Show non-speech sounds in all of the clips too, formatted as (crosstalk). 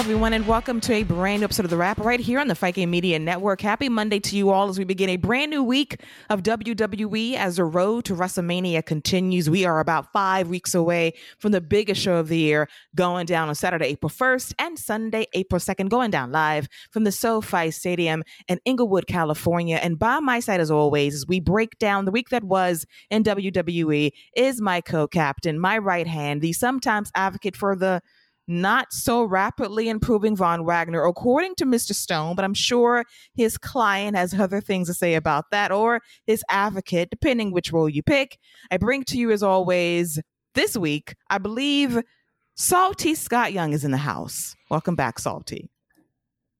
everyone, and welcome to a brand new episode of The Wrap right here on the Game Media Network. Happy Monday to you all as we begin a brand new week of WWE as the road to WrestleMania continues. We are about five weeks away from the biggest show of the year going down on Saturday, April 1st and Sunday, April 2nd, going down live from the SoFi Stadium in Inglewood, California. And by my side, as always, as we break down the week that was in WWE, is my co captain, my right hand, the sometimes advocate for the not so rapidly improving Von Wagner, according to Mr. Stone, but I'm sure his client has other things to say about that, or his advocate, depending which role you pick. I bring to you, as always, this week, I believe Salty Scott Young is in the house. Welcome back, Salty.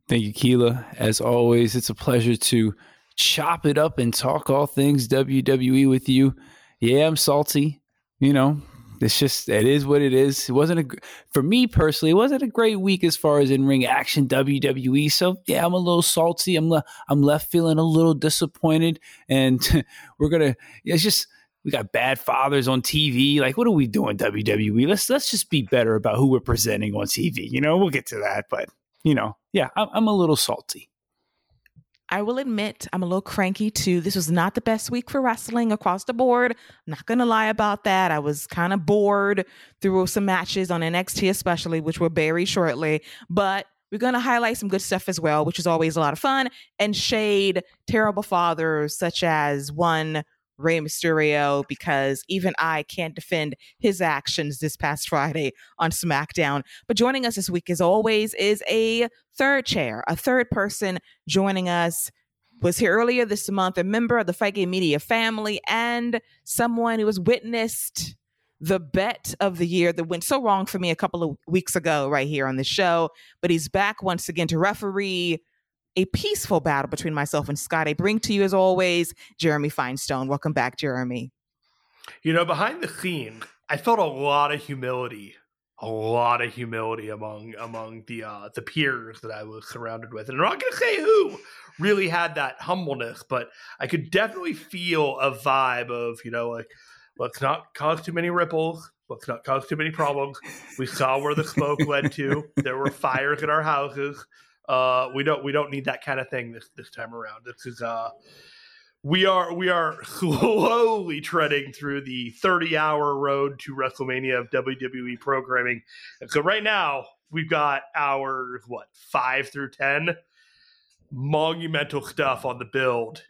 Thank you, Keela. As always, it's a pleasure to chop it up and talk all things WWE with you. Yeah, I'm salty. You know, it's just it is what it is. It wasn't a for me personally. It wasn't a great week as far as in ring action WWE. So yeah, I'm a little salty. I'm le- I'm left feeling a little disappointed, and (laughs) we're gonna. It's just we got bad fathers on TV. Like, what are we doing, WWE? Let's let's just be better about who we're presenting on TV. You know, we'll get to that, but you know, yeah, I'm, I'm a little salty. I will admit I'm a little cranky too. This was not the best week for wrestling across the board. I'm not going to lie about that. I was kind of bored through some matches on NXT, especially, which will bury shortly. But we're going to highlight some good stuff as well, which is always a lot of fun, and shade terrible fathers such as one Rey Mysterio because even I can't defend his actions this past Friday on SmackDown. But joining us this week, as always, is a third chair, a third person joining us. Was here earlier this month, a member of the Fight Game Media family, and someone who has witnessed the bet of the year that went so wrong for me a couple of weeks ago, right here on the show. But he's back once again to referee a peaceful battle between myself and Scott. I bring to you, as always, Jeremy Finestone. Welcome back, Jeremy. You know, behind the scene, I felt a lot of humility, a lot of humility among among the uh, the peers that I was surrounded with, and I'm not going to say who really had that humbleness, but I could definitely feel a vibe of you know like let's not cause too many ripples. Let's not cause too many problems. We saw where the smoke led to. There were fires in our houses. Uh, we don't we don't need that kind of thing this this time around. This is uh, we are we are (laughs) slowly treading through the 30 hour road to WrestleMania of WWE programming. So right now we've got hours what five through ten monumental stuff on the build.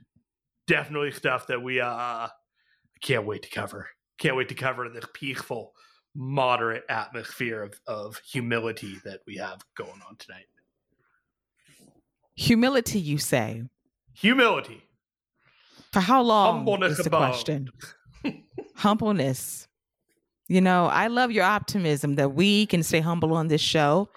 Definitely stuff that we uh can't wait to cover. Can't wait to cover this peaceful, moderate atmosphere of, of humility that we have going on tonight. Humility, you say? Humility. For how long? Humbleness is the question. (laughs) Humbleness. You know, I love your optimism that we can stay humble on this show.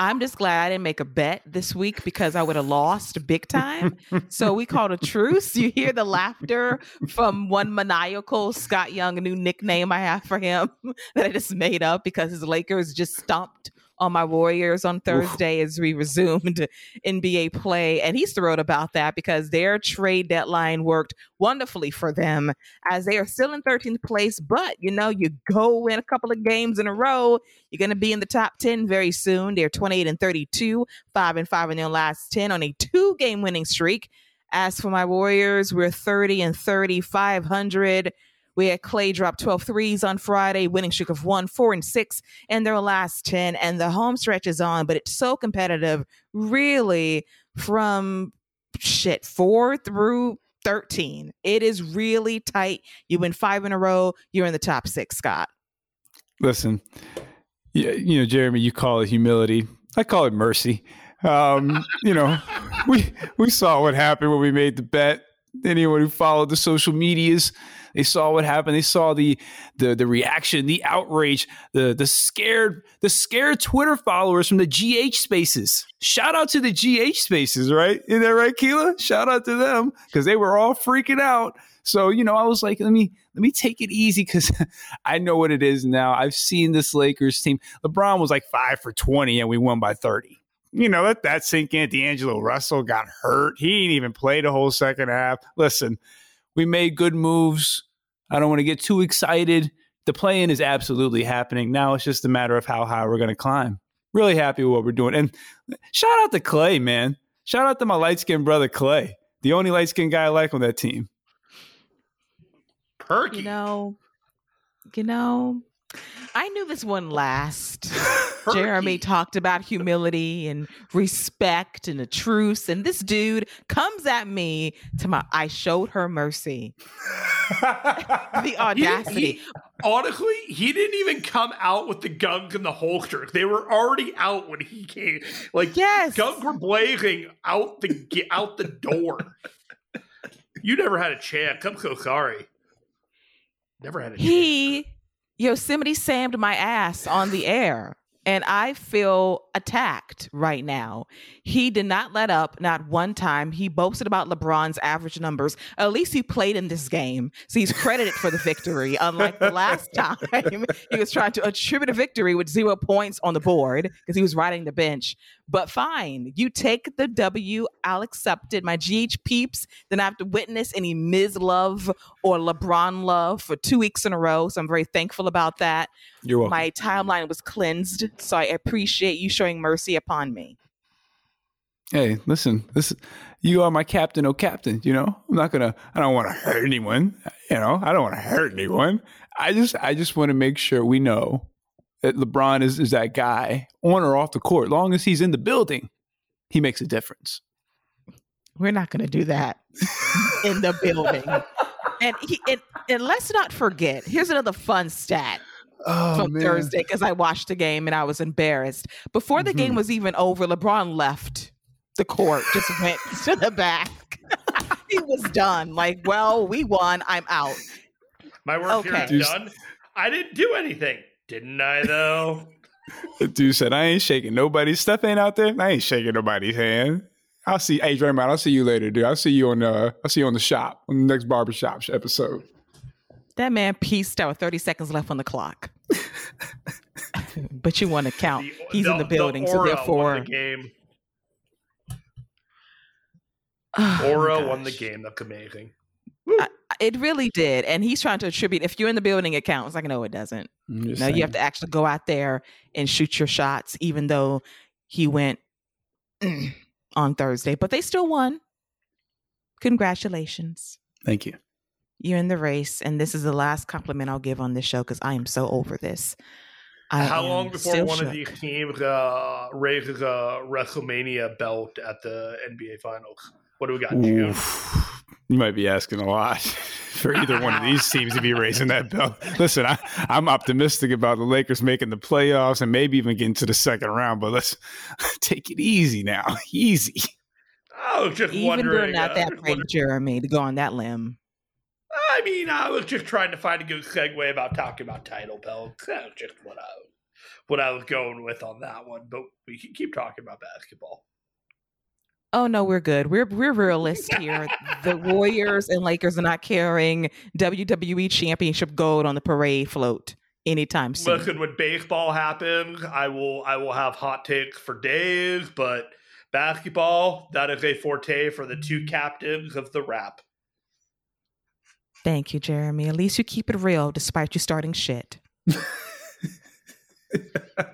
I'm just glad I didn't make a bet this week because I would have lost big time. so we called a truce. You hear the laughter from one maniacal Scott Young, a new nickname I have for him (laughs) that I just made up because his Lakers just stomped on my Warriors on Thursday as we resumed (laughs) NBA play. And he's thrilled about that because their trade deadline worked wonderfully for them as they are still in 13th place. But, you know, you go win a couple of games in a row, you're going to be in the top 10 very soon. They're 28 and 32, 5 and 5 in their last 10 on a two game winning streak. As for my Warriors, we're 30 and 30, 500. We had Klay drop 12 threes on Friday, winning streak of one, four, and six in their last 10. And the home stretch is on, but it's so competitive, really, from shit, four through 13. It is really tight. You win five in a row, you're in the top six, Scott. Listen, you, know, Jeremy, you call it humility. I call it mercy. Um, you know, we we saw what happened when we made the bet. Anyone who followed the social medias, they saw what happened. They saw the the the reaction, the outrage, the the scared the scared Twitter followers from the GH spaces. Shout out to the GH spaces, right? Isn't that right, Keela? Shout out to them because they were all freaking out. So you know, I was like, let me let me take it easy because (laughs) I know what it is now. I've seen this Lakers team. LeBron was like five for twenty, and we won by thirty you know, let that sink in. D'Angelo Russell got hurt. He didn't even play the whole second half. Listen, we made good moves. I don't want to get too excited. The play in is absolutely happening. Now it's just a matter of how high we're going to climb. Really happy with what we're doing. And shout out to Klay, man. Shout out to my light skinned brother Klay, the only light skinned guy I like on that team. Perky. You know, you know, I knew this one last. (laughs) Jeremy talked about humility and respect and a truce, and this dude comes at me to my. I showed her mercy. (laughs) the audacity. He, he, honestly, he didn't even come out with the gunk and the holsters. They were already out when he came. Like yes, gunk were blazing out the out the door. you never had a chance. I'm so sorry. Never had a chance. He Yosemite Sammed my ass on the air and I feel attacked right now. He did not let up, not one time. He boasted about LeBron's average numbers. At least he played in this game, so he's credited for the victory. (laughs) Unlike the last time, he was trying to attribute a victory with zero points on the board because he was riding the bench. But fine, you take the W. I'll accept it. My GH peeps Then I have to witness any Miz love or LeBron love for two weeks in a row. So I'm very thankful about that. You're welcome. My timeline was cleansed, so I appreciate you showing mercy upon me. Hey, listen, this you are my captain, oh captain. You know, I'm not gonna. I don't want to hurt anyone. You know, I don't want to hurt anyone. I just, I just want to make sure we know that LeBron is is that guy on or off the court. Long as he's in the building, he makes a difference. We're not going to do that in the building. (laughs) And, he, and and let's not forget. Here's another fun stat oh, from man. Thursday because I watched the game and I was embarrassed. Before the mm-hmm. game was even over, LeBron left the court, just went (laughs) to the back. (laughs) he was done. Like, well, we won. I'm out. My work okay. here is done. I didn't do anything, didn't I? Though. (laughs) the dude said, "I ain't shaking nobody's stuff. Ain't out there. I ain't shaking nobody's hand." I'll see. Hey, Draymond, I'll see you later, dude. I'll see you on. Uh, I'll see you on the shop on the next barbershop episode. That man pieced out with 30 seconds left on the clock. but you want to count. The, He's the, in the building, the so therefore. The game. (sighs) Oh, Aura won the game. That's amazing. I, it really did. And he's trying to attribute if you're in the building, it counts. Like, no, it doesn't. Mm, no, saying. you have to actually go out there and shoot your shots, even though he went (clears throat) on Thursday. But they still won. Congratulations. Thank you you're in the race, and this is the last compliment I'll give on this show because I am so over this. I How long before one shook. of these teams uh, raises a WrestleMania belt at the NBA Finals? What do we got? You might be asking a lot (laughs) for either one of these teams to be raising that belt. Listen, I, am optimistic about the Lakers making the playoffs and maybe even getting to the second round, but let's (laughs) take it easy now. (laughs) Easy. Oh, just even wondering. Even doing not uh, that brave, Jeremy, to go on that limb. I mean, I was just trying to find a good segue about talking about title belts. That's just what I what I was going with on that one. But we can keep talking about basketball. Oh no, we're good. We're we're realists here. the (laughs) Warriors and Lakers are not carrying WWE Championship gold on the parade float anytime soon. Listen, when baseball happens, I will I will have hot takes for days. But basketball, that is a forte for the two captains of the rap. Thank you, Jeremy. At least you keep it real despite you starting shit. (laughs)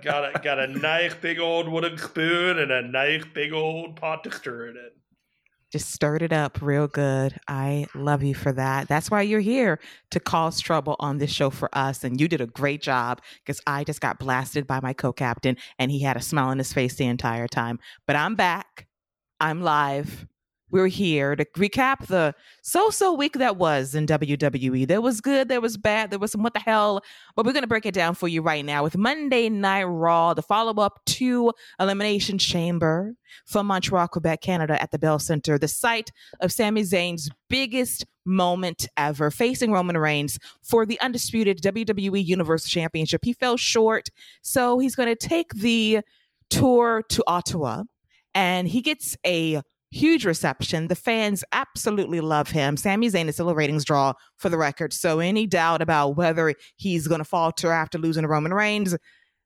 got a got a nice big old wooden spoon and a nice big old pot to stir it in. Just stirred it up real good. I love you for that. That's why you're here to cause trouble on this show for us. And you did a great job because I just got blasted by my co captain and he had a smile on his face the entire time. But I'm back. I'm live we're here to recap the so-so week that was in WWE. There was good, there was bad, there was some what the hell, but we're going to break it down for you right now with Monday Night Raw, the follow-up to Elimination Chamber from Montreal, Quebec, Canada at the Bell Center, the site of Sami Zayn's biggest moment ever, facing Roman Reigns for the undisputed WWE Universal Championship. He fell short, so he's going to take the tour to Ottawa and he gets a huge reception. The fans absolutely love him. Sami Zayn is still a ratings draw for the record. So any doubt about whether he's going to falter after losing to Roman Reigns,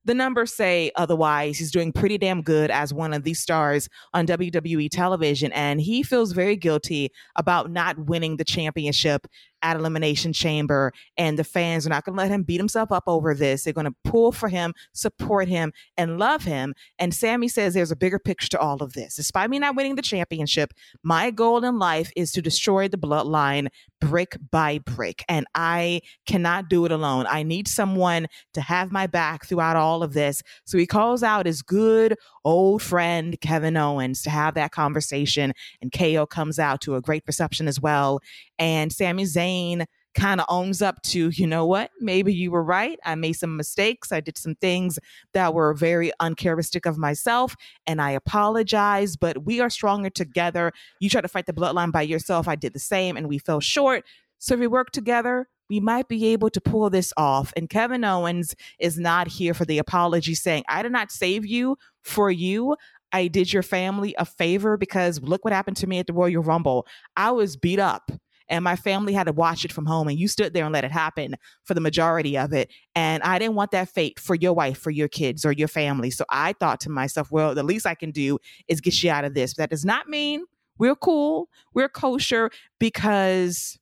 the numbers say otherwise. He's doing pretty damn good as one of the stars on WWE television, and he feels very guilty about not winning the championship at Elimination Chamber, and the fans are not going to let him beat himself up over this. They're going to pull for him, support him, and love him. And Sammy says there's a bigger picture to all of this. Despite me not winning the championship, my goal in life is to destroy the bloodline brick by brick, and I cannot do it alone. I need someone to have my back throughout all of this. So he calls out his good old friend Kevin Owens to have that conversation, and KO comes out to a great reception as well. And Sami Zayn kind of owns up to, you know what, maybe you were right. I made some mistakes. I did some things that were very uncharacteristic of myself, and I apologize, but we are stronger together. You try to fight the bloodline by yourself. I did the same, and we fell short. So if we work together, we might be able to pull this off. And Kevin Owens is not here for the apology saying, I did not save you for you. I did your family a favor because look what happened to me at the Royal Rumble. I was beat up and my family had to watch it from home and you stood there and let it happen for the majority of it. And i didn't want that fate for your wife for your kids or your family. So i thought to myself well the least i can do is get you out of this. But that does not mean we're cool we're kosher because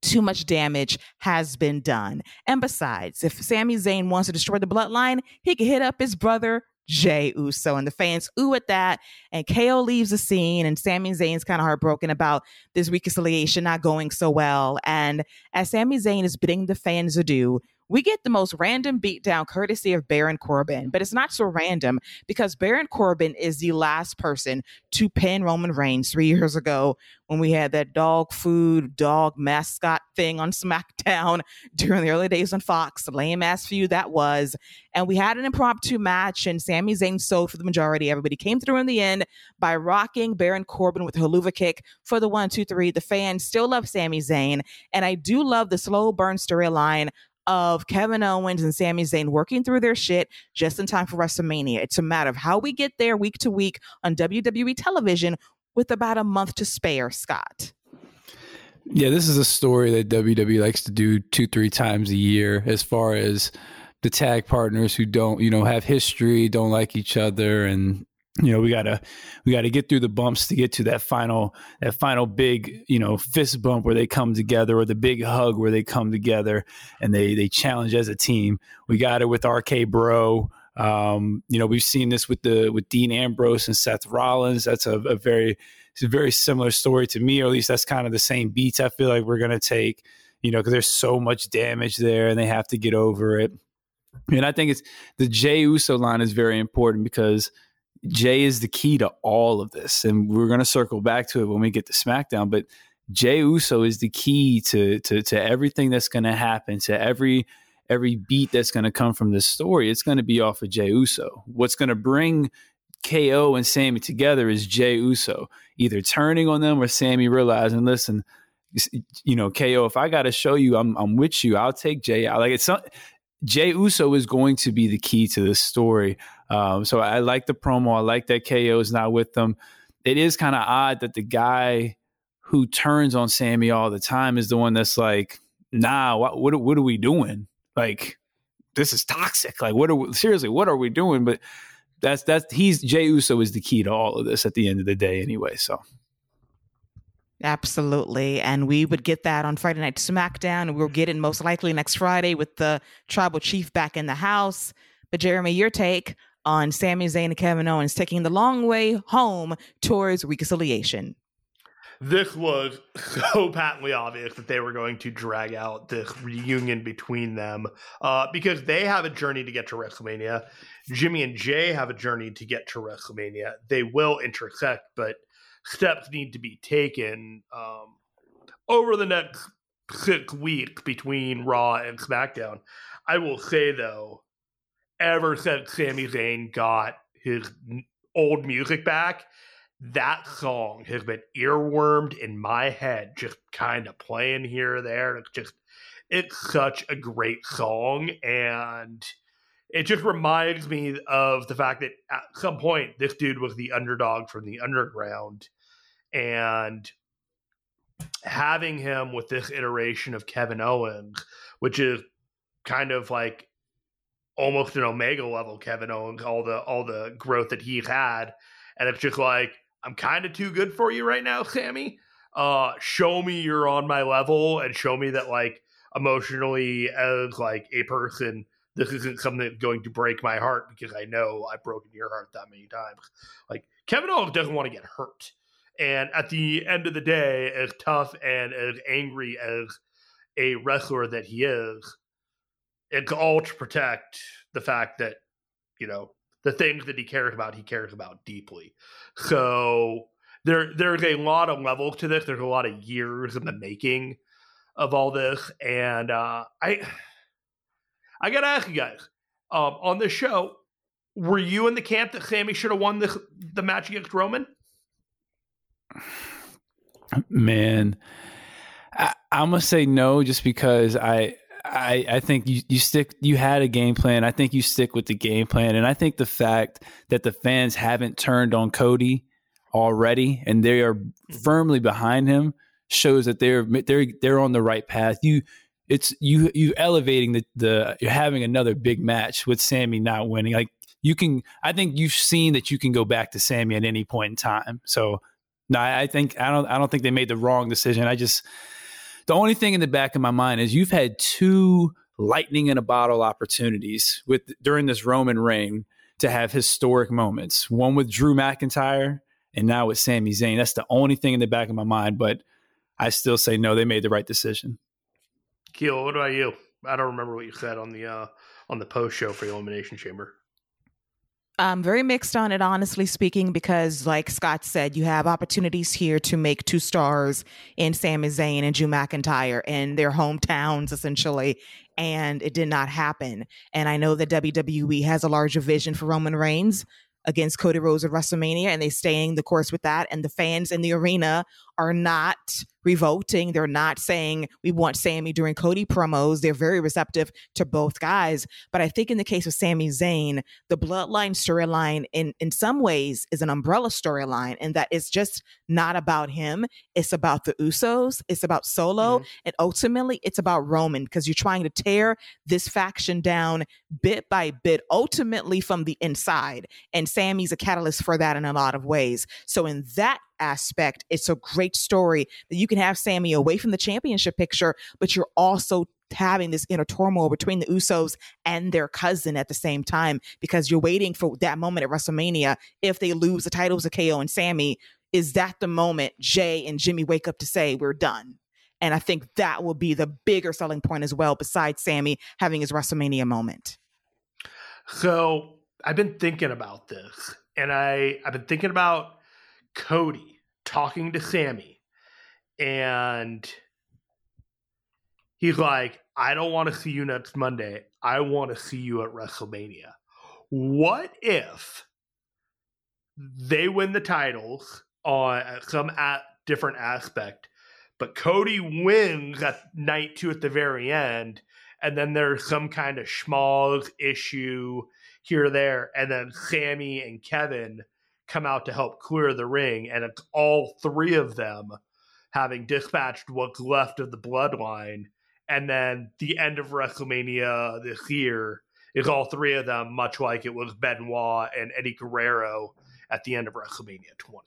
too much damage has been done. And besides, if Sami Zayn wants to destroy the bloodline, he can hit up his brother Jey Uso. And the fans ooh at that. And KO leaves the scene, and Sami Zayn's kind of heartbroken about this reconciliation not going so well. And as Sami Zayn is bidding the fans adieu, we get the most random beatdown courtesy of Baron Corbin. But it's not so random because Baron Corbin is the last person to pin Roman Reigns three years ago when we had that dog food, dog mascot thing on SmackDown (laughs) during the early days on Fox, lame ass feud that was. And we had an impromptu match, and Sami Zayn sold for the majority. Everybody came through in the end by rocking Baron Corbin with a Helluva kick for the one, two, three. The fans still love Sami Zayn. And I do love the slow burn storyline of Kevin Owens and Sami Zayn working through their shit just in time for WrestleMania. It's a matter of how we get there week to week on WWE television with about a month to spare, Scott. Yeah, this is a story that WWE likes to do two, three times a year as far as the tag partners who don't, you know, have history, don't like each other, and you know we gotta we gotta get through the bumps to get to that final that final big you know fist bump where they come together or the big hug where they come together and they they challenge as a team. We got it with rk bro. Um, you know we've seen this with the with dean ambrose and seth rollins. That's a, a very it's a very similar story to me or at least that's kind of the same beats i feel like we're gonna take you know because there's so much damage there and they have to get over it. And i think it's the jey uso line is very important because Jey is the key to all of this. And we're going to circle back to it when we get to SmackDown. But Jey Uso is the key to to, to everything that's going to happen, to every every beat that's going to come from this story. It's going to be off of Jey Uso. What's going to bring KO and Sammy together is Jey Uso either turning on them or Sammy realizing, listen, you know, KO, if I got to show you I'm I'm with you, I'll take Jay. out. Like it's not, Jey Uso is going to be the key to this story. Um, so I like the promo. I like that KO is not with them. It is kind of odd that the guy who turns on Sammy all the time is the one that's like, nah, what what, what are we doing? Like, this is toxic. Like, what are we, seriously? What are we doing? But that's that's he's Jey Uso is the key to all of this at the end of the day, anyway. So. Absolutely. And we would get that on Friday Night SmackDown. And we'll get it most likely next Friday with the tribal chief back in the house. But Jeremy, your take on Sami Zayn and Kevin Owens taking the long way home towards reconciliation. This was so (laughs) patently obvious that they were going to drag out this reunion between them uh, because they have a journey to get to WrestleMania. Jimmy and Jey have a journey to get to WrestleMania. They will intersect, but steps need to be taken um, over the next six weeks between Raw and SmackDown. I will say, though, ever since Sami Zayn got his old music back, that song has been earwormed in my head, just kind of playing here or there. It's just, it's such a great song. And it just reminds me of the fact that at some point, this dude was the underdog from the underground. And having him with this iteration of Kevin Owens, which is kind of like almost an omega level Kevin Owens, all the all the growth that he had. And it's just like, I'm kind of too good for you right now, (laughs) Sammy. uh, show me you're on my level and show me that like emotionally as like a person this isn't something that's going to break my heart because I know I've broken your heart that many times. Like Kevin Owens doesn't want to get hurt. And at the end of the day, as tough and as angry as a wrestler that he is, it's all to protect the fact that, you know, the things that he cares about, he cares about deeply. So there there's a lot of levels to this. There's a lot of years in the making of all this, and uh, I I gotta ask you guys um, on this show, were you in the camp that sammy should have won the the match against Roman? Man, I, I'm gonna say no, just because I I, I think you, you stick you had a game plan. I think you stick with the game plan. And I think the fact that the fans haven't turned on Cody already and they are mm-hmm. firmly behind him shows that they're they're they're on the right path. You it's you you elevating the the you're having another big match with Sammy not winning. Like you can I think you've seen that you can go back to Sammy at any point in time. So no, I think I don't I don't think they made the wrong decision. I just the only thing in the back of my mind is you've had two lightning in a bottle opportunities with during this Roman reign to have historic moments. One with Drew McIntyre and now with Sami Zayn. That's the only thing in the back of my mind, but I still say no, they made the right decision. Keel, what about you? I don't remember what you said on the uh, on the post show for the Elimination Chamber. I'm very mixed on it, honestly speaking, because like Scott said, you have opportunities here to make two stars in Sami Zayn and Drew McIntyre in their hometowns, essentially, and it did not happen. And I know that WWE has a larger vision for Roman Reigns against Cody Rhodes at WrestleMania, and they're staying the course with that. And the fans in the arena are not revolting. They're not saying we want Sammy during Cody promos. They're very receptive to both guys. But I think in the case of Sami Zayn, the bloodline storyline in in some ways is an umbrella storyline in that it's just not about him. It's about the Usos. It's about Solo. Mm-hmm. And ultimately it's about Roman because you're trying to tear this faction down bit by bit, ultimately from the inside. And Sammy's a catalyst for that in a lot of ways. So in that aspect, it's a great story that you can have Sammy away from the championship picture, but you're also having this inner turmoil between the Usos and their cousin at the same time because you're waiting for that moment at WrestleMania. If they lose the titles of KO and Sammy, is that the moment Jey and Jimmy wake up to say, we're done? And I think that will be the bigger selling point as well, besides Sammy having his WrestleMania moment. So I've been thinking about this, and I, I've been thinking about Cody talking to Sammy, and he's like, I don't want to see you next Monday. I want to see you at WrestleMania. What if they win the titles on some at different aspect, but Cody wins at night two at the very end, and then there's some kind of schmozz issue here or there, and then Sammy and Kevin come out to help clear the ring, and all three of them having dispatched what's left of the bloodline. And then the end of WrestleMania this year is all three of them, much like it was Benoit and Eddie Guerrero at the end of WrestleMania 20.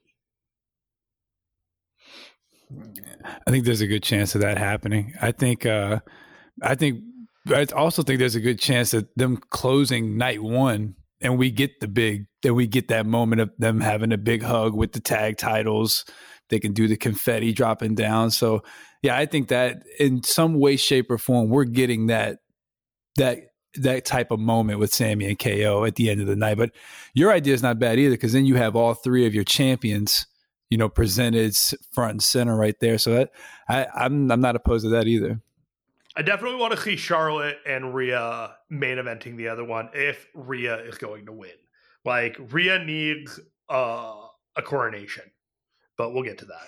I think there's a good chance of that happening. I think, uh, I think, I also think there's a good chance that them closing night one and we get the big that we get that moment of them having a big hug with the tag titles. They can do the confetti dropping down. So yeah i think that in some way shape or form we're getting that that that type of moment with sammy and KO at the end of the night. But your idea is not bad either because then you have all three of your champions you know presented front and center right there. So that I I'm I'm not opposed to that either I definitely want to see Charlotte and Rhea main eventing the other one if Rhea is going to win. Like Rhea needs uh, a coronation, but we'll get to that.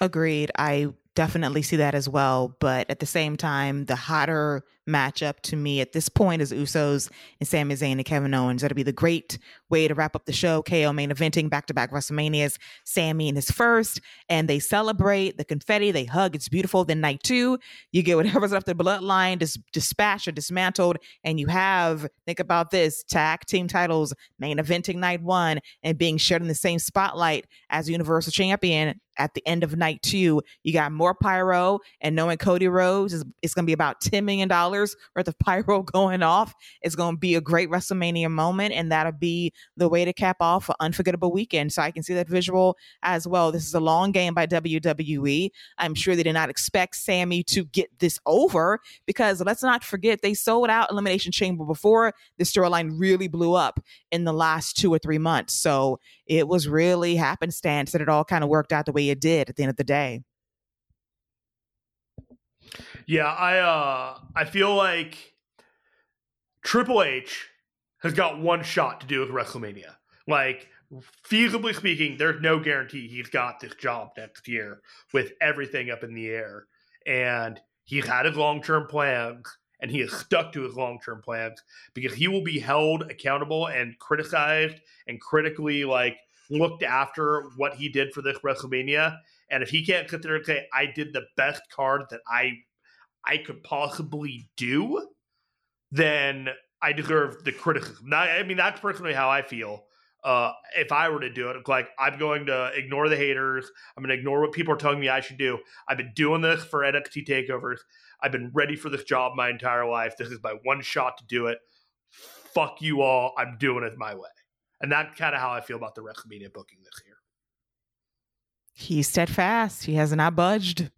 Agreed. I definitely see that as well. But at the same time, the hotter matchup to me at this point is Usos and Sami Zayn and Kevin Owens. That'll be the great way to wrap up the show. KO main eventing back to back WrestleManias. Sammy in his first, and they celebrate the confetti. They hug. It's beautiful. Then night two, you get whatever's left the bloodline dis- dispatched or dismantled, and you have think about this tag team titles main eventing night one and being shared in the same spotlight as Universal Champion at the end of night two, you got more pyro, and knowing Cody Rhodes is it's going to be about ten million dollars worth of pyro (laughs) going off. It's going to be a great WrestleMania moment, and that'll be the way to cap off an unforgettable weekend. So I can see that visual as well. This is a long game by WWE. I'm sure they did not expect Sammy to get this over because let's not forget they sold out Elimination Chamber before the storyline really blew up in the last two or three months. So it was really happenstance that it all kind of worked out the way it did at the end of the day. Yeah, I uh I feel like Triple H has got one shot to do with WrestleMania. Like feasibly speaking, there's no guarantee he's got this job next year with everything up in the air. And he's had his long term plans and he has stuck to his long term plans because he will be held accountable and criticized and critically like looked after what he did for this WrestleMania. And if he can't sit there and say, I did the best card that I I could possibly do, then I deserve the criticism. Now, I mean, that's personally how I feel. Uh, if I were to do it, like I'm going to ignore the haters. I'm going to ignore what people are telling me I should do. I've been doing this for NXT takeovers. I've been ready for this job my entire life. This is my one shot to do it. Fuck you all. I'm doing it my way. And that's kind of how I feel about the WrestleMania booking this year. He's steadfast. He has not budged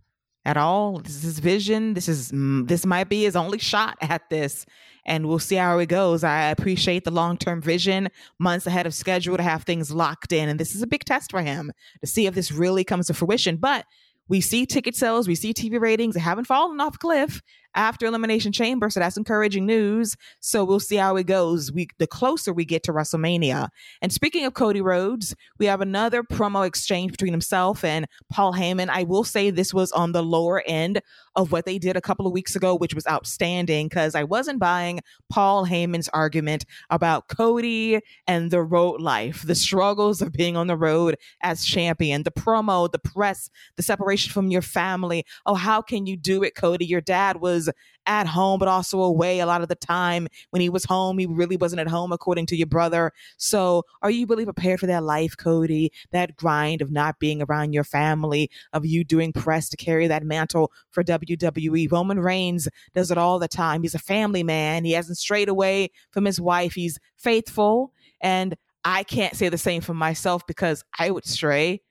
at all. This is his vision. This is mm, this might be his only shot at this, and we'll see how it goes. I appreciate the long term vision, months ahead of schedule to have things locked in, and this is a big test for him to see if this really comes to fruition. But we see ticket sales, we see TV ratings, they haven't fallen off a cliff after Elimination Chamber, so that's encouraging news. So we'll see how it goes. We the closer we get to WrestleMania. And speaking of Cody Rhodes, we have another promo exchange between himself and Paul Heyman. I will say this was on the lower end of what they did a couple of weeks ago, which was outstanding because I wasn't buying Paul Heyman's argument about Cody and the road life, the struggles of being on the road as champion, the promo, the press, the separation from your family. Oh, how can you do it, Cody? Your dad was at home, but also away a lot of the time. When he was home, he really wasn't at home, according to your brother. So, are you really prepared for that life, Cody? That grind of not being around your family, of you doing press to carry that mantle for WWE. Roman Reigns does it all the time. He's a family man. He hasn't strayed away from his wife. He's faithful. And I can't say the same for myself because I would stray.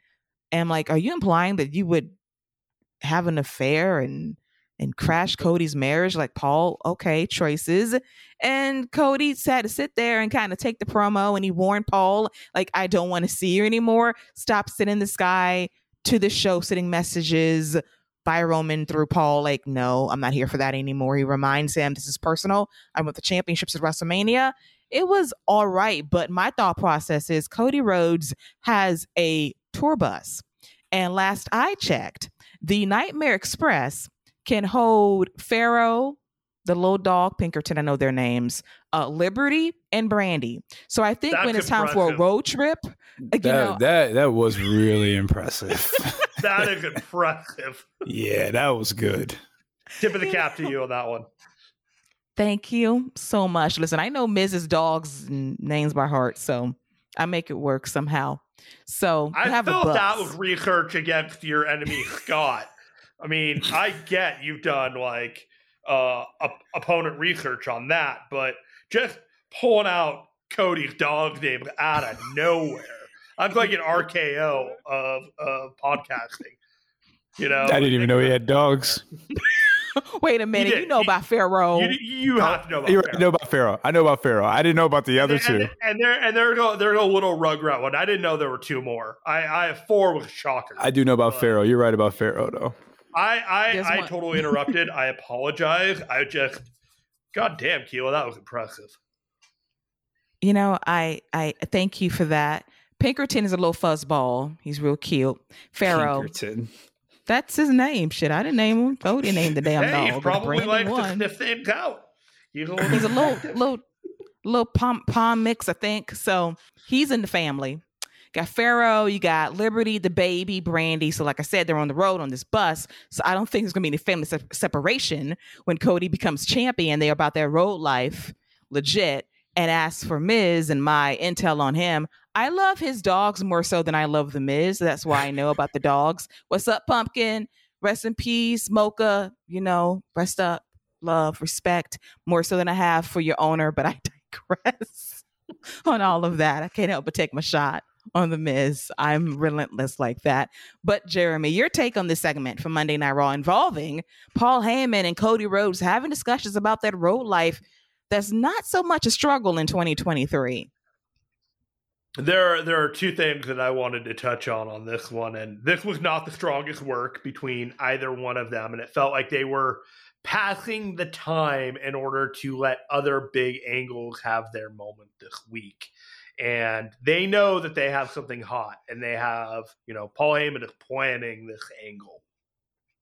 And like, are you implying that you would have an affair and and crash Cody's marriage. Like Paul, okay, choices. And Cody had to sit there and kind of take the promo and he warned Paul, like, I don't want to see you anymore. Stop sending this guy to the show, sending messages by Roman through Paul, like, no, I'm not here for that anymore. He reminds him this is personal. I'm with the championships at WrestleMania. It was all right, but my thought process is Cody Rhodes has a tour bus. And last I checked, the Nightmare Express can hold Pharaoh, the little dog Pinkerton, I know their names, uh, Liberty, and Brandi. So I think That's when it's impressive. time for a road trip, that, know, that that was really impressive. (laughs) that is impressive. Yeah, that was good. Tip of the cap to you on that one. Thank you so much. Listen, I know Mrs. Dog's names by heart, so I make it work somehow. So I have felt that was research against your enemy Scott. I mean, I get you've done like uh op- opponent research on that, but just pulling out Cody's dog name out of nowhere. I'm like an RKO of of podcasting. You know, I didn't even know he had dogs. (laughs) Wait a minute, you know about Pharaoh. You, you have to know about you Pharaoh. know about Pharaoh. I know about Pharaoh. I didn't know about the other and, two. And, and there and there's a there's a little rugrat one. I didn't know there were two more. I I have four with shocker. I do know about But- Pharaoh. You're right about Pharaoh though. I I, I totally interrupted. I apologize. I just God damn, Keela, that was impressive. You know, I I thank you for that. Pinkerton is a little fuzzball. He's real cute. Pharaoh, Pinkerton. that's his name. Shit, I didn't name him. Cody named the damn hey, dog. he but probably Brandon likes to won. sniff things out. He's a little, He's a little little little palm palm mix, I think. So he's in the family. Got Pharaoh, you got Liberty, the baby, Brandi. So, like I said, they're on the road on this bus. So, I don't think there's gonna be any family se- separation when Cody becomes champion. They're about their road life, legit. And as for Miz and my intel on him, I love his dogs more so than I love the Miz. That's why I know about the (laughs) dogs. What's up, Pumpkin? Rest in peace, Mocha. You know, rest up, love, respect, more so than I have for your owner, but I (laughs) digress (laughs) on all of that. I can't help but take my shot on the Miz. I'm relentless like that. But Jeremy, your take on this segment from Monday Night Raw involving Paul Heyman and Cody Rhodes having discussions about that road life that's not so much a struggle in 2023. There, are, there are two things that I wanted to touch on on this one, and this was not the strongest work between either one of them, and it felt like they were passing the time in order to let other big angles have their moment this week. And they know that they have something hot, and they have, you know, Paul Heyman is planning this angle.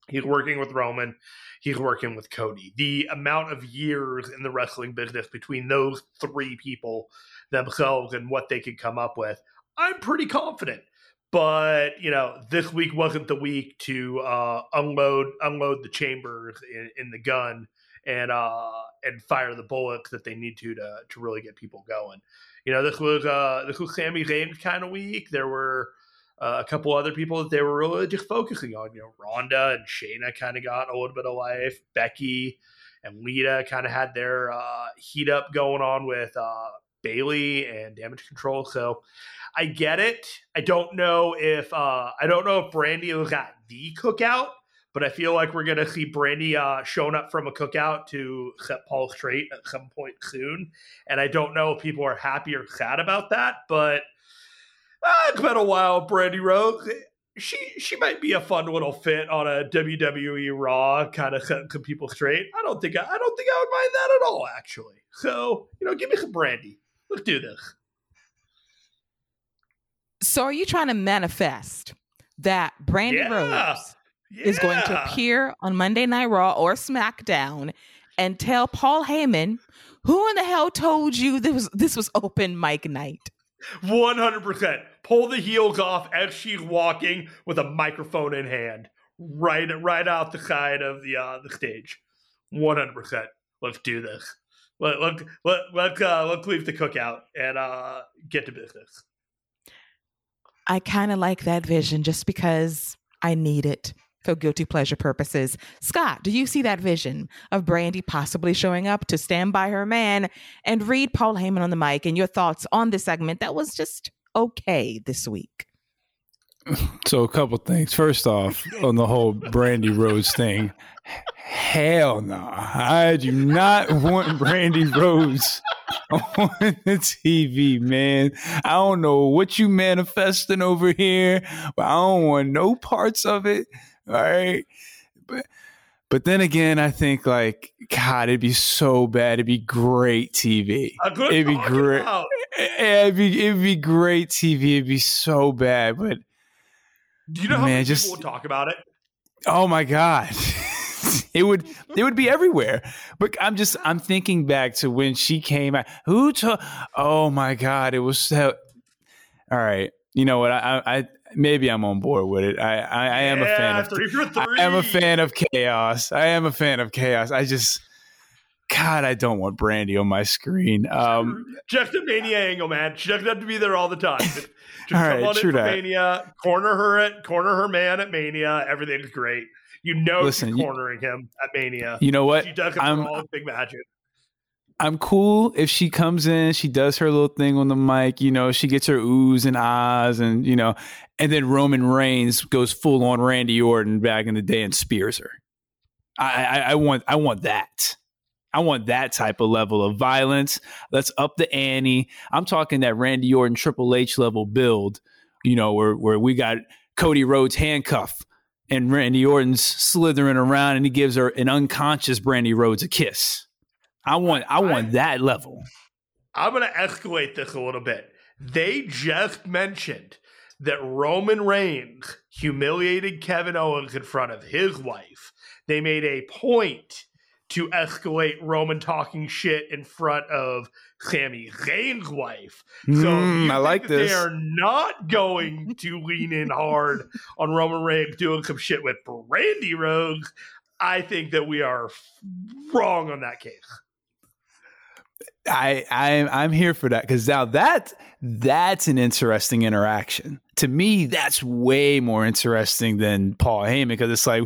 He's working with Roman. He's working with Cody. The amount of years in the wrestling business between those three people themselves and what they could come up with, I'm pretty confident. But you know, this week wasn't the week to uh, unload unload the chambers in, in the gun and uh, and fire the bullets that they need to to to really get people going. You know, this was uh, this was Sami Zayn kind of week. There were uh, a couple other people that they were really just focusing on. You know, Ronda and Shayna kind of got a little bit of life. Becky and Lita kind of had their uh, heat up going on with uh, Bayley and Damage Control. So I get it. I don't know if uh, I don't know if Brandi was at the cookout, but I feel like we're gonna see Brandi uh, showing up from a cookout to set Paul straight at some point soon. And I don't know if people are happy or sad about that, but uh, it's been a while. Brandi Rhodes, she she might be a fun little fit on a WWE Raw, kind of some people straight. I don't think I, I don't think I would mind that at all, actually. So you know, give me some brandy. Let's do this. So, are you trying to manifest that Brandi yeah. Rhodes yeah. is going to appear on Monday Night Raw or SmackDown and tell Paul Heyman, who in the hell told you this was this was open mic night? One hundred percent. Pull the heels off as she's walking with a microphone in hand, right right out the side of the uh, the stage. One hundred percent. Let's do this. Let let let let uh, let's leave the cookout and uh, get to business. I kind of like that vision just because I need it for guilty pleasure purposes. Scott, do you see that vision of Brandi possibly showing up to stand by her man and read Paul Heyman on the mic and your thoughts on this segment that was just okay this week? So a couple things. First off, on the whole Brandi Rhodes thing, hell no. I do not want Brandi Rhodes on the TV, man. I don't know what you manifesting over here, but I don't want no parts of it. All (laughs) right. But but then again, I think like God, it'd be so bad. It'd be great TV. It'd be great. About. Eh, eh, it'd be it'd be great TV. It'd be so bad. But do you know how many just, people would talk about it? Oh my God. (laughs) it would (laughs) it would be everywhere. But I'm just I'm thinking back to when she came out. Who took? Oh my god, it was so. All right, you know what? I, I maybe I'm on board with it. I I, I am yeah, a fan of three for three. I am a fan of chaos. I am a fan of chaos. I just. God, I don't want Brandi on my screen. Um, just a mania angle, man. She doesn't to be there all the time. (laughs) Just all right, true that. Mania, corner her at corner her man at Mania. Everything's great. You know, Listen, cornering you, him at Mania. You know what? She does I'm, all big magic. I'm cool if she comes in, she does her little thing on the mic, you know, she gets her oohs and ahs, and you know, and then Roman Reigns goes full on Randy Orton back in the day and spears her. I, I, I want, I want that. I want that type of level of violence. Let's up the ante. I'm talking that Randy Orton Triple H level build, you know, where where we got Cody Rhodes handcuff and Randy Orton's slithering around and he gives her an unconscious Brandi Rhodes a kiss. I want I want I, that level. I'm going to escalate this a little bit. They just mentioned that Roman Reigns humiliated Kevin Owens in front of his wife. They made a point to escalate Roman talking shit in front of Sami Zayn's wife. So mm, I like this. They are not going to lean in hard on Roman Reigns doing some shit with Brandi Rhodes. I think that we are wrong on that case. I I'm I'm here for that because now that that's an interesting interaction. To me, that's way more interesting than Paul Heyman because it's like,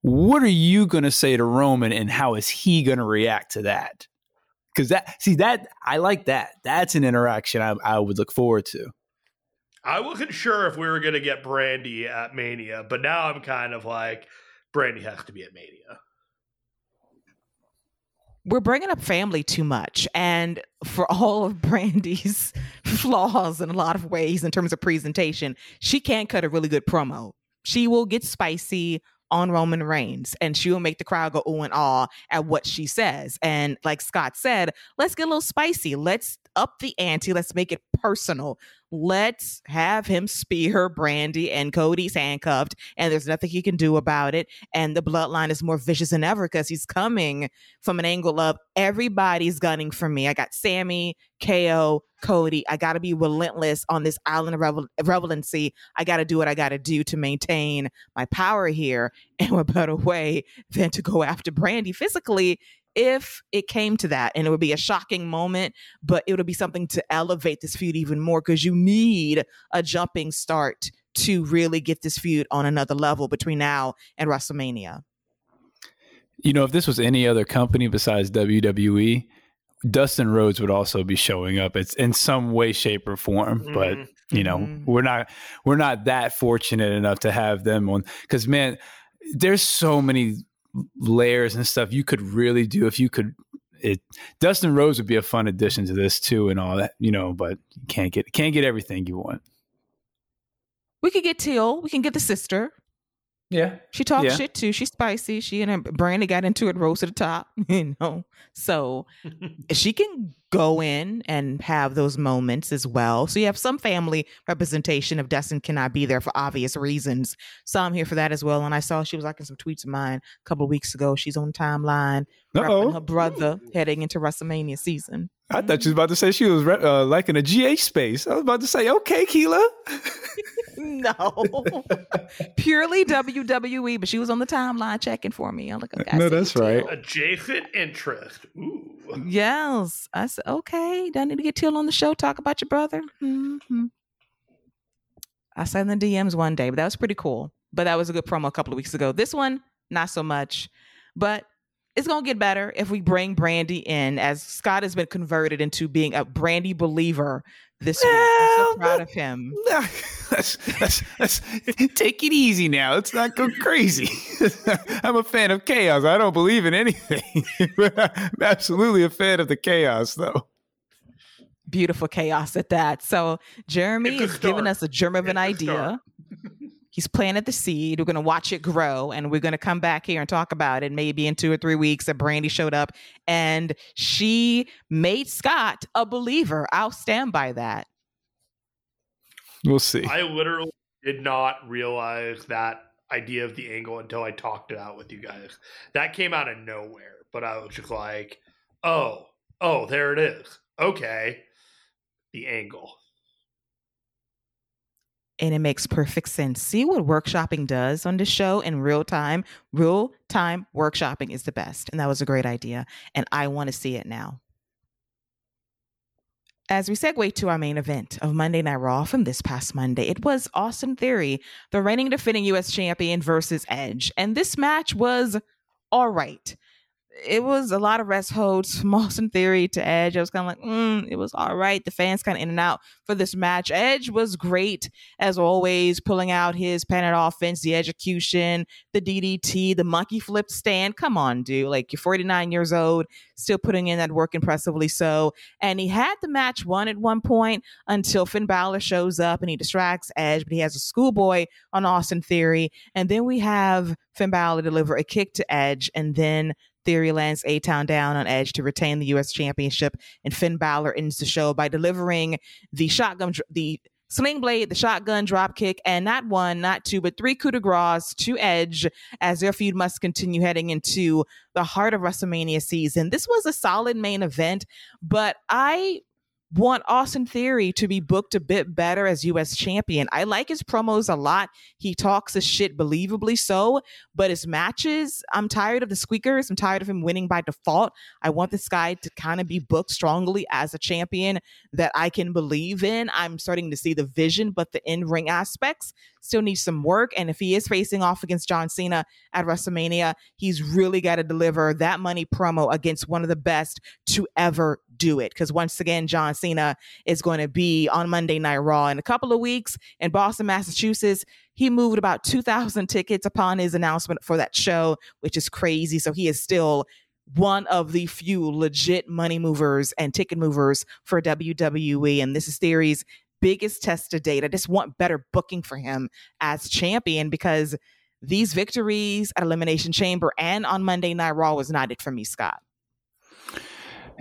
what are you going to say to Roman, and how is he going to react to that? Because that see that I like that. That's an interaction I, I would look forward to. I wasn't sure if we were going to get Brandi at Mania, but now I'm kind of like, Brandi has to be at Mania we're bringing up family too much. And for (laughs) all of Brandi's (laughs) flaws in a lot of ways in terms of presentation, she can cut a really good promo. She will get spicy on Roman Reigns and she will make the crowd go ooh and ah at what she says. And like Scott said, let's get a little spicy. Let's up the ante. Let's make it personal. Let's have him spear Brandi and Cody's handcuffed, and there's nothing he can do about it. And the bloodline is more vicious than ever because he's coming from an angle of everybody's gunning for me. I got Sami, KO, Cody. I got to be relentless on this island of revel- relevancy. I got to do what I got to do to maintain my power here. And what better way than to go after Brandi physically if it came to that and it would be a shocking moment but it would be something to elevate this feud even more because you need a jumping start to really get this feud on another level between now and wrestlemania you know if this was any other company besides wwe dustin rhodes would also be showing up it's in some way shape or form mm-hmm. but you know mm-hmm. we're not we're not that fortunate enough to have them on because man there's so many layers and stuff you could really do if you could it Dustin Rhodes would be a fun addition to this too and all that, you know, but you can't get can't get everything you want. We could get Teil, we can get the sister. Yeah. She talks yeah. shit too. She's spicy. She and her Brandi got into it rose to the top, (laughs) you know. So (laughs) she can go in and have those moments as well. So you have some family representation if Dustin cannot be there for obvious reasons. So I'm here for that as well. And I saw she was liking some tweets of mine a couple of weeks ago. She's on timeline her brother heading into WrestleMania season. I thought she was about to say she was uh, liking a GH space. I was about to say, okay, Keela. (laughs) no, (laughs) purely WWE, but she was on the timeline checking for me. I'm like, okay, no, that's right. Adjacent interest. Ooh. Yes, I said, okay. Do I need to get Teil on the show? Talk about your brother. Mm-hmm. I said in the DMs one day, but that was pretty cool. But that was a good promo a couple of weeks ago. This one, not so much. But it's gonna get better if we bring Brandi in, as Scott has been converted into being a Brandi believer this well, week. I'm so proud of him. Let's, let's, let's take it easy now. Let's not go crazy. (laughs) I'm a fan of chaos. I don't believe in anything. I'm (laughs) absolutely a fan of the chaos, though. Beautiful chaos at that. So Jeremy is giving us a germ of an idea. (laughs) He's planted the seed. We're going to watch it grow and we're going to come back here and talk about it maybe in two or three weeks that Brandi showed up and she made Scott a believer. I'll stand by that. We'll see. I literally did not realize that idea of the angle until I talked it out with you guys. That came out of nowhere, but I was just like, oh, oh, there it is. Okay. The angle and it makes perfect sense. See what workshopping does on the show in real time. Real time workshopping is the best. And that was a great idea. And I want to see it now. As we segue to our main event of Monday Night Raw from this past Monday, it was Austin Theory, the reigning defending US champion versus Edge. And this match was all right it was a lot of rest holds (laughs) from Austin Theory to Edge. I was kind of like, mm, it was all right. The fans kind of in and out for this match. Edge was great as always, pulling out his pennant offense, the execution, the DDT, the monkey flip stand. Come on, dude! Like you're 49 years old, still putting in that work impressively so. And he had the match won at one point until Finn Balor shows up and he distracts Edge, but he has a schoolboy on Austin Theory, and then we have Finn Balor deliver a kick to Edge, and then Theory lands A Town down on Edge to retain the U.S. Championship, and Finn Balor ends the show by delivering the shotgun, the sling blade, the shotgun drop kick, and not one, not two, but three coup de grace to Edge as their feud must continue heading into the heart of WrestleMania season. This was a solid main event, but I want Austin Theory to be booked a bit better as US champion. I like his promos a lot. He talks his shit believably so, but his matches, I'm tired of the squeakers. I'm tired of him winning by default. I want this guy to kind of be booked strongly as a champion that I can believe in. I'm starting to see the vision, but the in-ring aspects still need some work. And if he is facing off against John Cena at WrestleMania, he's really got to deliver that money promo against one of the best to ever do it. Because once again, John Cena is going to be on Monday Night Raw in a couple of weeks in Boston, Massachusetts. He moved about 2,000 tickets upon his announcement for that show, which is crazy. So he is still one of the few legit money movers and ticket movers for WWE. And this is Theory's biggest test to date. I just want better booking for him as champion because these victories at Elimination Chamber and on Monday Night Raw was not it for me, Scott.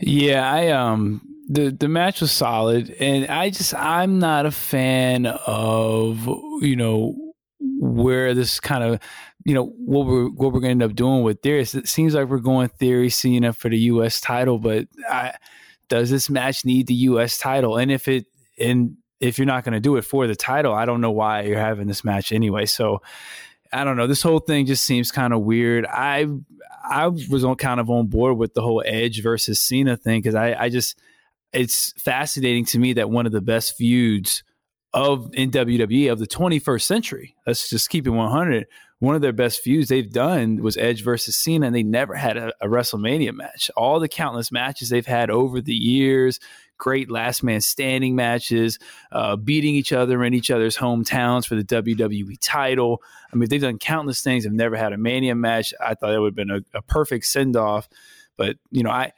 Yeah, I um the the match was solid, and I just I'm not a fan of you know where this kind of you know what we're what we're gonna end up doing with Darius. It seems like we're going theory Cena for the U.S. title, but I, does this match need the U.S. title? And if it and if you're not going to do it for the title, I don't know why you're having this match anyway. So I don't know. This whole thing just seems kind of weird. I I was on kind of on board with the whole Edge versus Cena thing because I I just it's fascinating to me that one of the best feuds of in WWE of the 21st century. Let's just keep it 100. One of their best feuds they've done was Edge versus Cena, and they never had a, a WrestleMania match. All the countless matches they've had over the years, great last man standing matches, uh, beating each other in each other's hometowns for the WWE title. I mean, they've done countless things. Have never had a Mania match. I thought it would have been a, a perfect send off, but you know, I.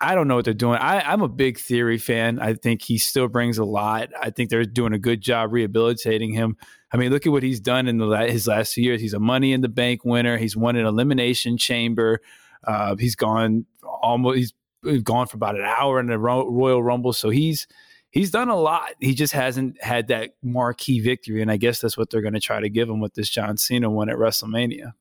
I don't know what they're doing. I, am a big Theory fan. I think he still brings a lot. I think they're doing a good job rehabilitating him. I mean, look at what he's done in the, his last few years. He's a Money in the Bank winner. He's won an Elimination Chamber. Uh, he's gone almost. He's gone for about an hour in the Royal Rumble. So he's he's done a lot. He just hasn't had that marquee victory, and I guess that's what they're going to try to give him with this John Cena one at WrestleMania.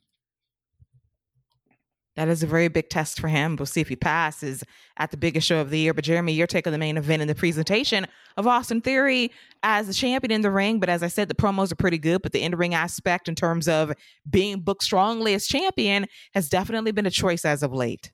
That is a very big test for him. We'll see if he passes at the biggest show of the year. But Jeremy, you're taking the main event in the presentation of Austin Theory as the champion in the ring. But as I said, the promos are pretty good. But the in ring aspect, in terms of being booked strongly as champion, has definitely been a choice as of late.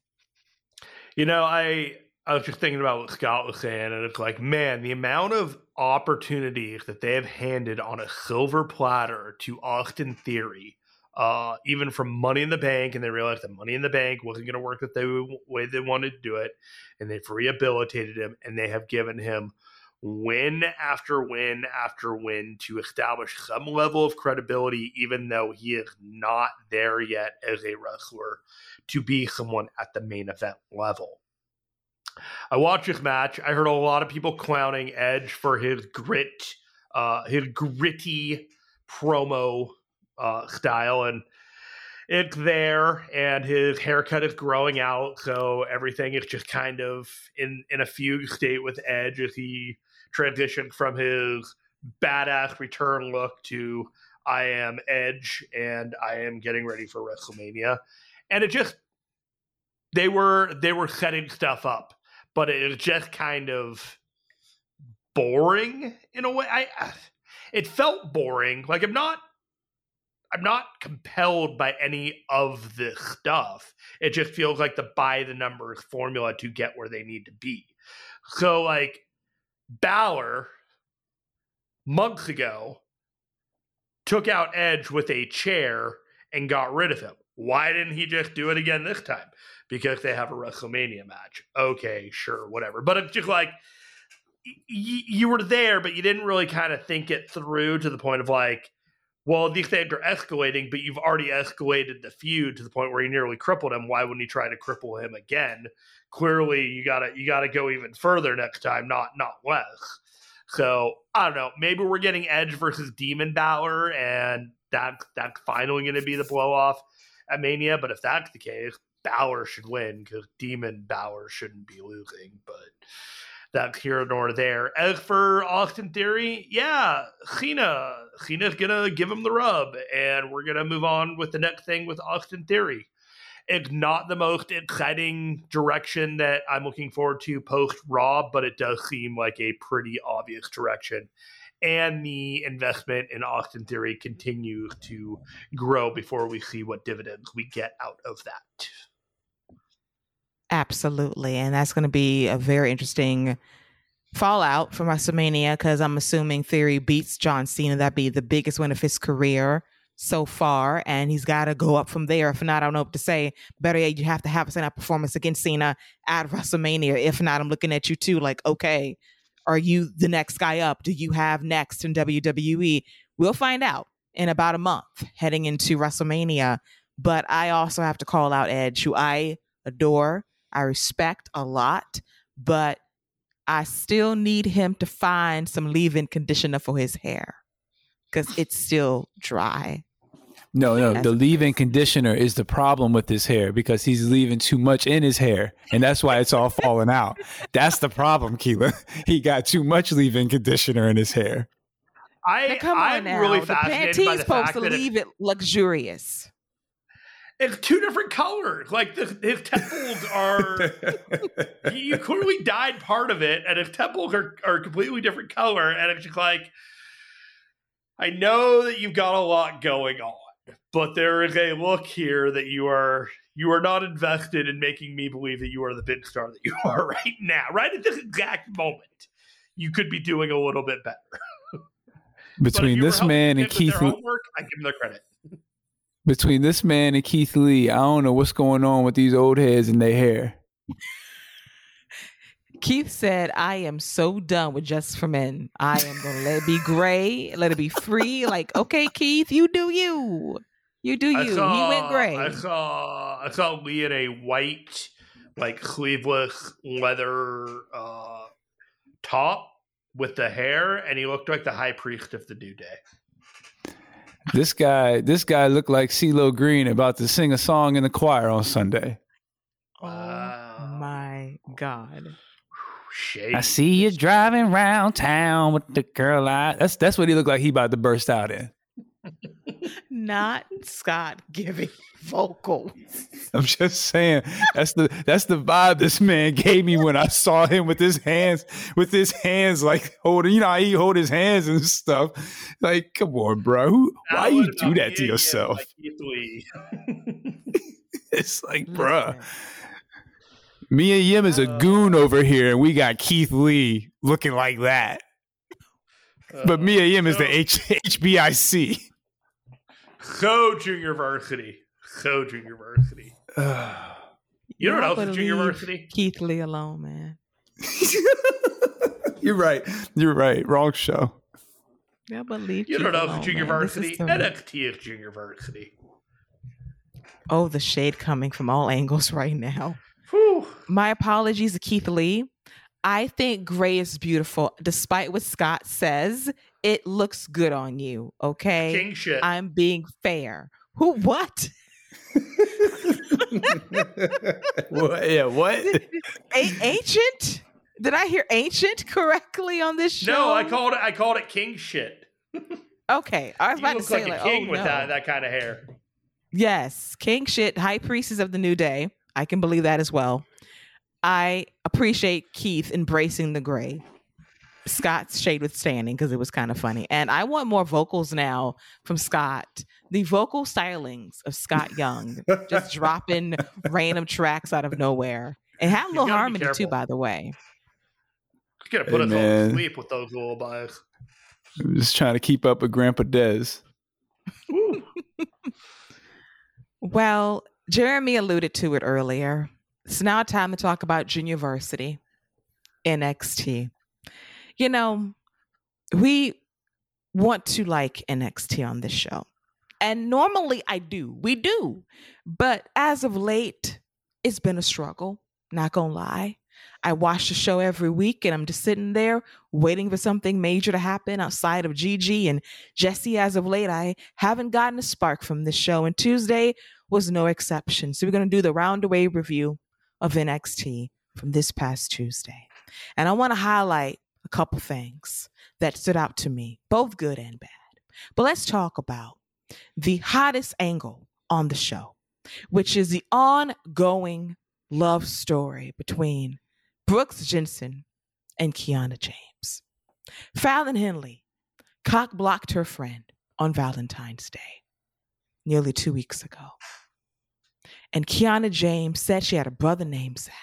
You know, I I was just thinking about what Scott was saying, and it's like, man, the amount of opportunities that they have handed on a silver platter to Austin Theory, uh, even from Money in the Bank, and they realized that Money in the Bank wasn't going to work the way they wanted to do it, and they've rehabilitated him, and they have given him win after win after win to establish some level of credibility, even though he is not there yet as a wrestler to be someone at the main event level. I watched this match. I heard a lot of people clowning Edge for his grit, uh, his gritty promo uh, style, and it's there. And his haircut is growing out, so everything is just kind of in in a fugue state with Edge as he transitioned from his badass return look to I am Edge and I am getting ready for WrestleMania and it just they were they were setting stuff up, but it was just kind of boring in a way. I it felt boring. Like I'm not I'm not compelled by any of this stuff. It just feels like the buy the numbers formula to get where they need to be. So like Balor months ago took out Edge with a chair and got rid of him. Why didn't he just do it again this time? Because they have a WrestleMania match. Okay, sure, whatever. But it's just like y- you were there, but you didn't really kind of think it through to the point of like, well, these things are escalating, but you've already escalated the feud to the point where you nearly crippled him. Why wouldn't you try to cripple him again? Clearly, you gotta you gotta go even further next time, not not less. So I don't know. Maybe we're getting Edge versus Demon Balor, and that that's finally going to be the blow off at Mania. But if that's the case, Balor should win because Demon Balor shouldn't be losing. But that's here nor there. As for Austin Theory, yeah, Cena, Cena's gonna give him the rub, and we're gonna move on with the next thing with Austin Theory. It's not the most exciting direction that I'm looking forward to post Raw, but it does seem like a pretty obvious direction. And the investment in Austin Theory continues to grow before we see what dividends we get out of that. Absolutely. And that's going to be a very interesting fallout from WrestleMania because I'm assuming Theory beats John Cena. That'd be the biggest win of his career so far, and he's got to go up from there. If not, I don't know what to say. Better yet, you have to have a stand performance against Cena at WrestleMania. If not, I'm looking at you too, like, okay, are you the next guy up? Do you have next in WWE? We'll find out in about a month heading into WrestleMania. But I also have to call out Edge, who I adore, I respect a lot, but I still need him to find some leave-in conditioner for his hair because it's still dry. No, no, the leave-in conditioner is the problem with his hair because he's leaving too much in his hair, and that's why it's all falling out. That's the problem, Keela. He got too much leave-in conditioner in his hair. I, now, come on I'm now. really fascinated the panties supposed to leave it luxurious. It's two different colors. Like the, his temples are. (laughs) you clearly dyed part of it, and his temples are, are a completely different color. And it's just like, I know that you've got a lot going on, but there is a look here that you are you are not invested in making me believe that you are the big star that you (laughs) are right now. Right at this exact moment, you could be doing a little bit better. Between this man and Keith, homework, I give them the credit (laughs) between this man and Keith Lee, I don't know what's going on with these old heads and their hair. Keith said, I am so done with Just for Men. I am going to let it be gray, let it be free. Like, okay, Keith, you do you. You do you. Saw, he went gray. I saw I saw Lee in a white, like sleeveless leather uh, top with the hair, and he looked like the high priest of the New Day this guy, this guy looked like CeeLo Green about to sing a song in the choir on Sunday. Oh my God. Shade. I see you driving around town with the girl I that's that's what he looked like he about to burst out in. (laughs) Not Scott giving (laughs) vocals. I'm just saying that's the that's the vibe this man gave me when I saw him with his hands with his hands like holding you know how he hold his hands and stuff. Like, come on, bro. Who, why you do that to yourself? (laughs) (laughs) it's like, bruh. Mia Yim is a uh, goon over here, and we got Keith Lee looking like that. Uh, but Mia Yim is the H- HBIC. Go Junior Varsity. Go Junior Varsity. (sighs) you don't know if it's Junior Varsity. Keith Lee alone, man. (laughs) You're right. You're right. Wrong show. Yeah, but leave. You don't know if it's Junior Varsity. NXT is Junior Varsity. Oh, the shade coming from all angles right now. Whew. My apologies to Keith Lee. I think gray is beautiful, despite what Scott says it looks good on you. Okay. King shit. I'm being fair. Who what? what? Yeah, what? A- ancient? Did I hear ancient correctly on this show? No, I called it I called it king shit. okay. I was you about to say like, like, a king oh, with no. that, that kind of hair. Yes, king shit, high priestess of the new day. I can believe that as well. I appreciate Keith embracing the gray. Scott's shade withstanding because it was kind of funny. And I want more vocals now from Scott. The vocal stylings of Scott Young, just (laughs) dropping random tracks out of nowhere. And have a little harmony too, by the way. You gotta put hey, us man. all to sleep with those lullabies. I'm just trying to keep up with Grandpa Dez. (laughs) well, Jeremy alluded to it earlier. It's now time to talk about Junior Varsity, NXT you know, we want to like NXT on this show. And normally I do. We do. But as of late, it's been a struggle, not gonna lie. I watch the show every week and I'm just sitting there waiting for something major to happen outside of Gigi and Jesse. As of late, I haven't gotten a spark from this show, and Tuesday was no exception. So, we're going to do the roundaway review of NXT from this past Tuesday. And I want to highlight a couple things that stood out to me, both good and bad. But let's talk about the hottest angle on the show which is the ongoing love story between Brooks Jensen and Kiana James. Fallon Henley cock blocked her friend on Valentine's Day nearly two weeks ago. And Kiana James said she had a brother named Zach.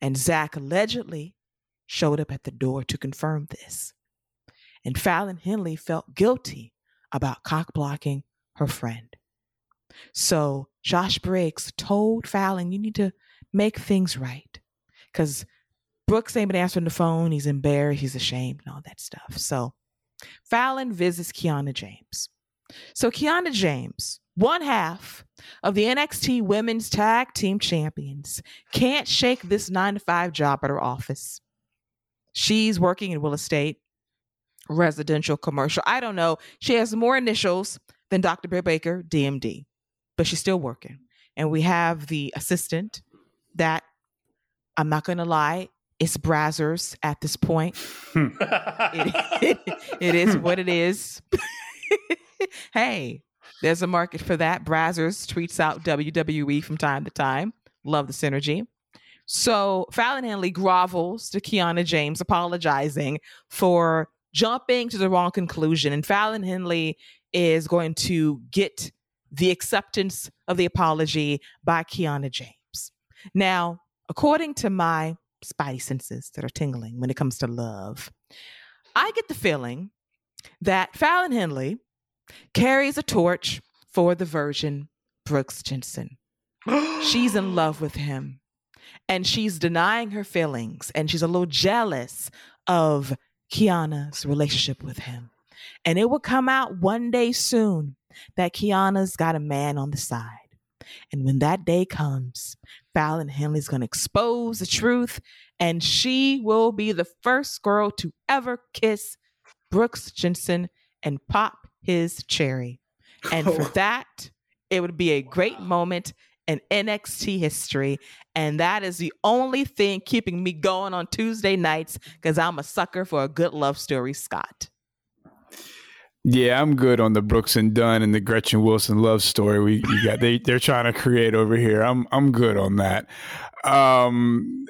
And Zach allegedly showed up at the door to confirm this. And Fallon Henley felt guilty about cock blocking her friend. So Josh Briggs told Fallon, you need to make things right. Because Brooks ain't been answering the phone. He's embarrassed. He's ashamed and all that stuff. So Fallon visits Kiana James. So Kiana James, one half of the NXT Women's Tag Team Champions, can't shake this nine to five job at her office. She's working in real estate, residential, commercial. I don't know. She has more initials than Dr. Britt Baker, DMD, but she's still working. And we have the assistant that I'm not going to lie, it's Brazzers at this point. it, hmm. it, (laughs) (laughs) it is what it is. (laughs) hey, there's a market for that. Brazzers tweets out WWE from time to time. Love the synergy. So Fallon Henley grovels to Kiana James, apologizing for jumping to the wrong conclusion. And Fallon Henley is going to get the acceptance of the apology by Kiana James. Now, according to my spidey senses that are tingling when it comes to love, I get the feeling that Fallon Henley carries a torch for the virgin Brooks Jensen. (gasps) she's in love with him and she's denying her feelings and she's a little jealous of Kiana's relationship with him. And it will come out one day soon that Kiana's got a man on the side. And when that day comes, Fallon Henley's going to expose the truth, and she will be the first girl to ever kiss Brooks Jensen and pop his cherry. And for (laughs) that, it would be a great moment in NXT history. And that is the only thing keeping me going on Tuesday nights because I'm a sucker for a good love story, Scott. Yeah, I'm good on the Brooks and Dunn and the Gretchen Wilson love story we got. They they're trying to create over here. I'm I'm good on that. Um,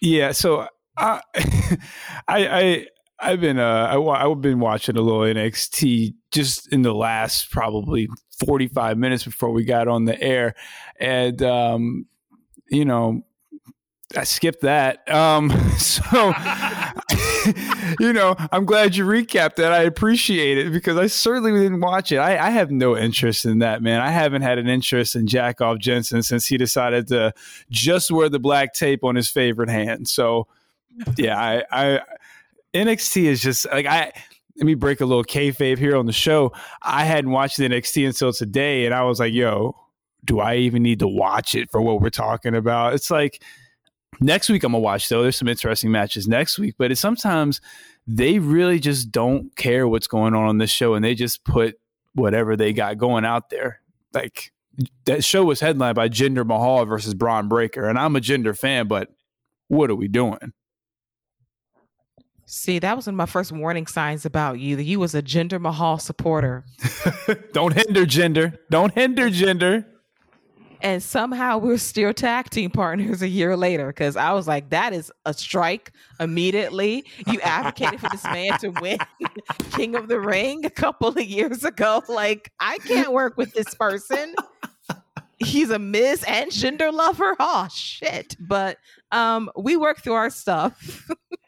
yeah. So I (laughs) I I've been uh I, I've been watching a little NXT just in the last probably 45 minutes before we got on the air, and um, you know I skipped that. Um, (laughs) so, (laughs) you know, I'm glad you recapped that. I appreciate it because I certainly didn't watch it. I, I, have no interest in that, man. I haven't had an interest in Jack Off Jensen since he decided to just wear the black tape on his favorite hand. So, yeah, I, I NXT is just like I. Let me break a little kayfabe here on the show. I hadn't watched NXT until today, and I was like, "Yo, do I even need to watch it for what we're talking about?" It's like Next week, I'm gonna watch though. There's some interesting matches next week, but it's sometimes they really just don't care what's going on on this show, and they just put whatever they got going out there. Like that show was headlined by Jinder Mahal versus Bron Breakker, and I'm a Jinder fan, but what are we doing? See, that was one of my first warning signs about you. That you was a Jinder Mahal supporter. (laughs) don't hinder Jinder. Don't hinder Jinder. and somehow we're still tag team partners a year later because I was like, that is a strike immediately. You advocated for this man to win (laughs) King of the Ring a couple of years ago. Like, I can't work with this person. He's a Miz and Jinder lover. Oh shit. But um, we work through our stuff. (laughs)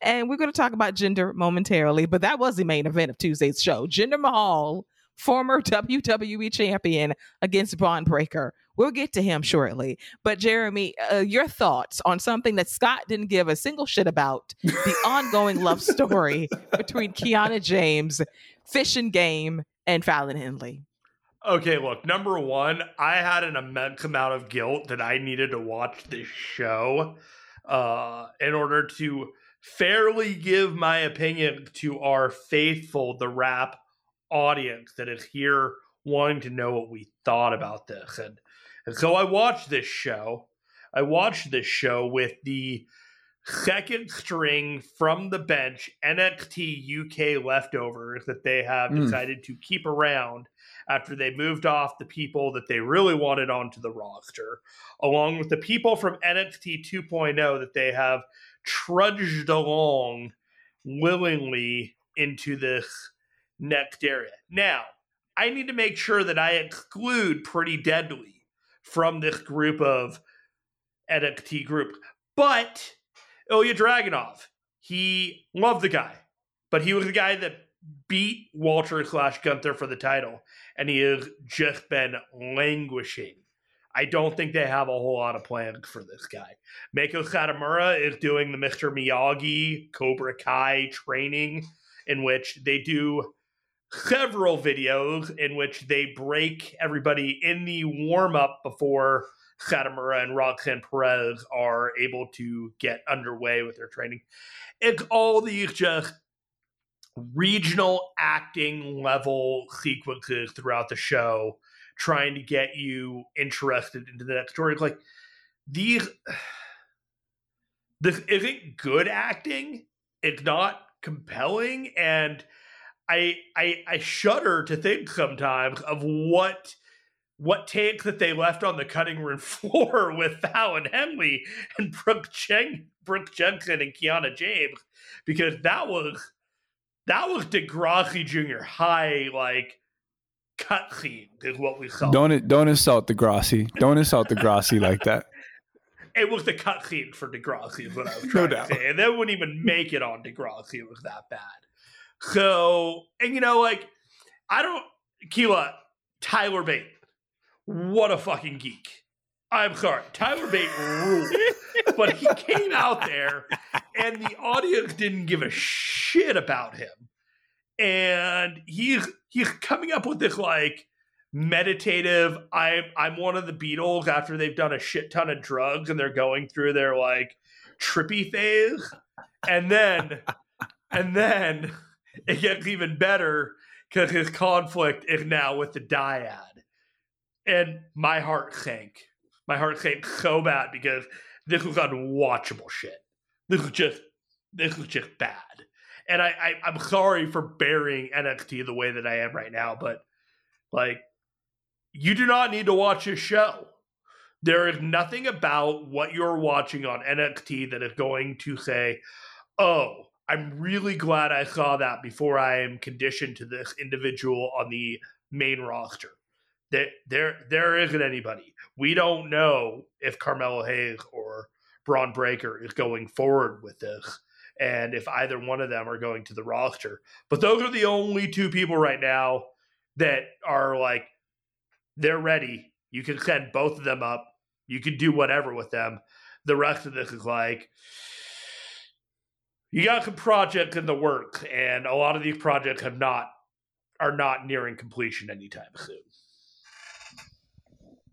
and we're going to talk about Jinder momentarily, but that was the main event of Tuesday's show. Jinder Mahal former (laughs) WWE champion against Bron Breakker. We'll get to him shortly. But Jeremy, uh, your thoughts on something that Scott didn't give a single shit about the (laughs) ongoing love story between Kiana James, Fish and Game, and Fallon Henley. Okay, look, number one, I had an immense amount of guilt that I needed to watch this show uh, in order to fairly give my opinion to our faithful, the rap audience that is here wanting to know what we thought about this. And, and so I watched this show. I watched this show with the second string from the bench NXT UK leftovers that they have mm. decided to keep around after they moved off the people that they really wanted onto the roster, along with the people from NXT 2.0 that they have trudged along willingly into this next area. Now, I need to make sure that I exclude Pretty Deadly from this group of NXT group. But Ilja Dragunov, he loved the guy, but he was the guy that beat Walter slash Gunther for the title, and he has just been languishing. I don't think they have a whole lot of plans for this guy. Meiko Satomura is doing the Mr. Miyagi Cobra Kai training, in which they do several videos in which they break everybody in the warm up before Satomura and Roxanne Perez are able to get underway with their training. It's all these just regional acting level sequences throughout the show trying to get you interested into the next story. Like these (sighs) this isn't good acting. It's not compelling and I I I shudder to think sometimes of what what take that they left on the cutting room (laughs) floor with Fallon Henley and Brooke, Jen- Brooke Jensen and Kiana James, because that was that was Degrassi Jr. high like Don't don't insult Degrassi. Don't insult Degrassi like that. (laughs) It was the cut scene for Degrassi is what I was trying no to say. And they wouldn't even make it on Degrassi. It was that bad. So, and you know, like, I don't, Keela, Tyler Bate what a fucking geek. I'm sorry, Tyler Bate ruled, (laughs) but he came out there and the audience didn't give a shit about him. And he's he's coming up with this like meditative I'm I'm one of the Beatles after they've done a shit ton of drugs and they're going through their like trippy phase. And then and then it gets even better because his conflict is now with the dyad and my heart sank. My heart sank so bad because this was unwatchable shit. This was just this was just bad. And I, I I'm sorry for burying NXT the way that I am right now, but like you do not need to watch this show. There is nothing about what you're watching on NXT that is going to say, "Oh, I'm really glad I saw that before I am conditioned to this individual on the main roster." there there there isn't anybody. We don't know if Carmelo Hayes or Bron Breakker is going forward with this, and if either one of them are going to the roster. But those are the only two people right now that are like they're ready. You can send both of them up. You can do whatever with them. The rest of this is like you got some projects in the works, and a lot of these projects have not are not nearing completion anytime soon.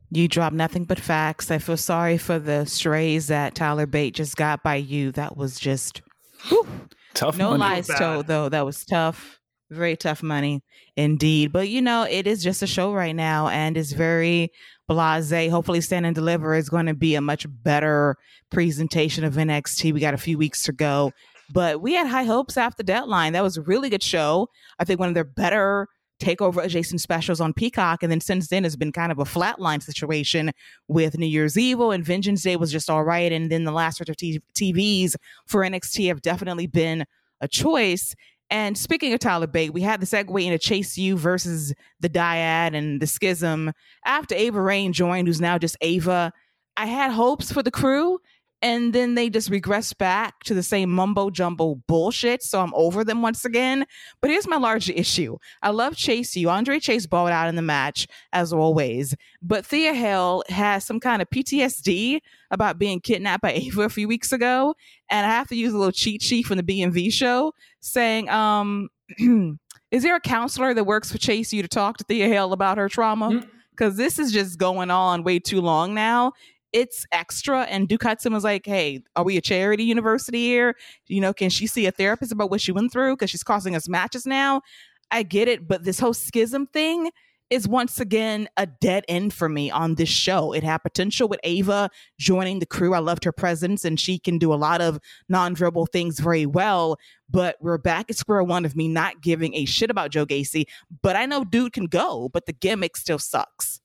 You drop nothing but facts. I feel sorry for the strays that Tyler Bate just got by you. That was just whew. tough. No money. lies told, though. That was tough. Very tough money indeed. But you know, it is just a show right now, and it's very blase. Hopefully, Stand and Deliver is going to be a much better presentation of NXT. We got a few weeks to go, but we had high hopes after deadline. That was a really good show. I think one of their better takeover adjacent specials on Peacock. And then since then, it's been kind of a flatline situation with New Year's Evil and Vengeance Day was just all right. And then the last stretch of t- TVs for NXT have definitely been a choice. And speaking of Tyler Bate, we had the segue into Chase U versus the Dyad and the Schism after Ava Raine joined, who's now just Ava. I had hopes for the crew and then they just regress back to the same mumbo jumbo bullshit. So I'm over them once again. But here's my larger issue. I love Chase U. Andre Chase balled out in the match, as always. But Thea Hale has some kind of PTSD about being kidnapped by (laughs) Ava a few weeks ago. And I have to use a little cheat sheet from the BMV show saying, um, (clears throat) is there a counselor that works for Chase U to talk to Thea Hale about her trauma? Because mm. this is just going on way too long now it's extra. And Hudson was like, hey, are we a charity university here? You know, can she see a therapist about what she went through? Because she's costing us matches now. I get it, but this whole schism thing is once again a dead end for me on this show. It had potential with Ava joining the crew. I loved her presence and she can do a lot of nonverbal things very well. But we're back at square one of me not giving a shit about Joe Gacy. But I know dude can go, but the gimmick still sucks.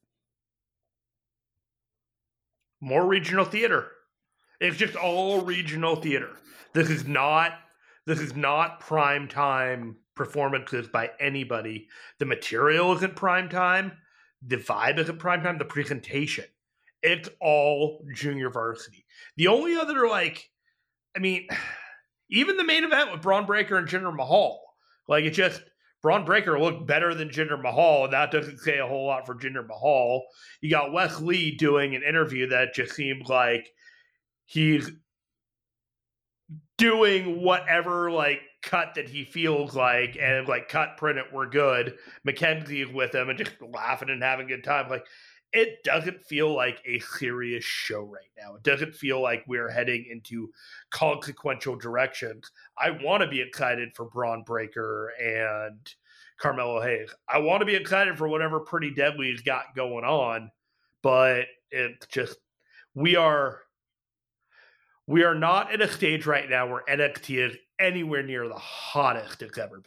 More regional theater. It's just all regional theater. This is not this is not prime time performances by anybody. The material isn't prime time. The vibe isn't prime time. The presentation, it's all junior varsity. The only other like, I mean, (sighs) even the main event with Bron Breakker and Jinder Mahal, like it just Bron Breakker looked better than Jinder Mahal, and that doesn't say a whole lot for Jinder Mahal. You got Wes Lee doing an interview that just seemed like he's doing whatever like cut that he feels like and like cut print it we're good mackenzie's with him and just laughing and having a good time like it doesn't feel like a serious show right now. It doesn't feel like we're heading into consequential directions. I want to be excited for bron breakker and carmelo hayes. I want to be excited for whatever pretty deadly's got going on but it just we are we are not at a stage right now where NXT is anywhere near the hottest it's ever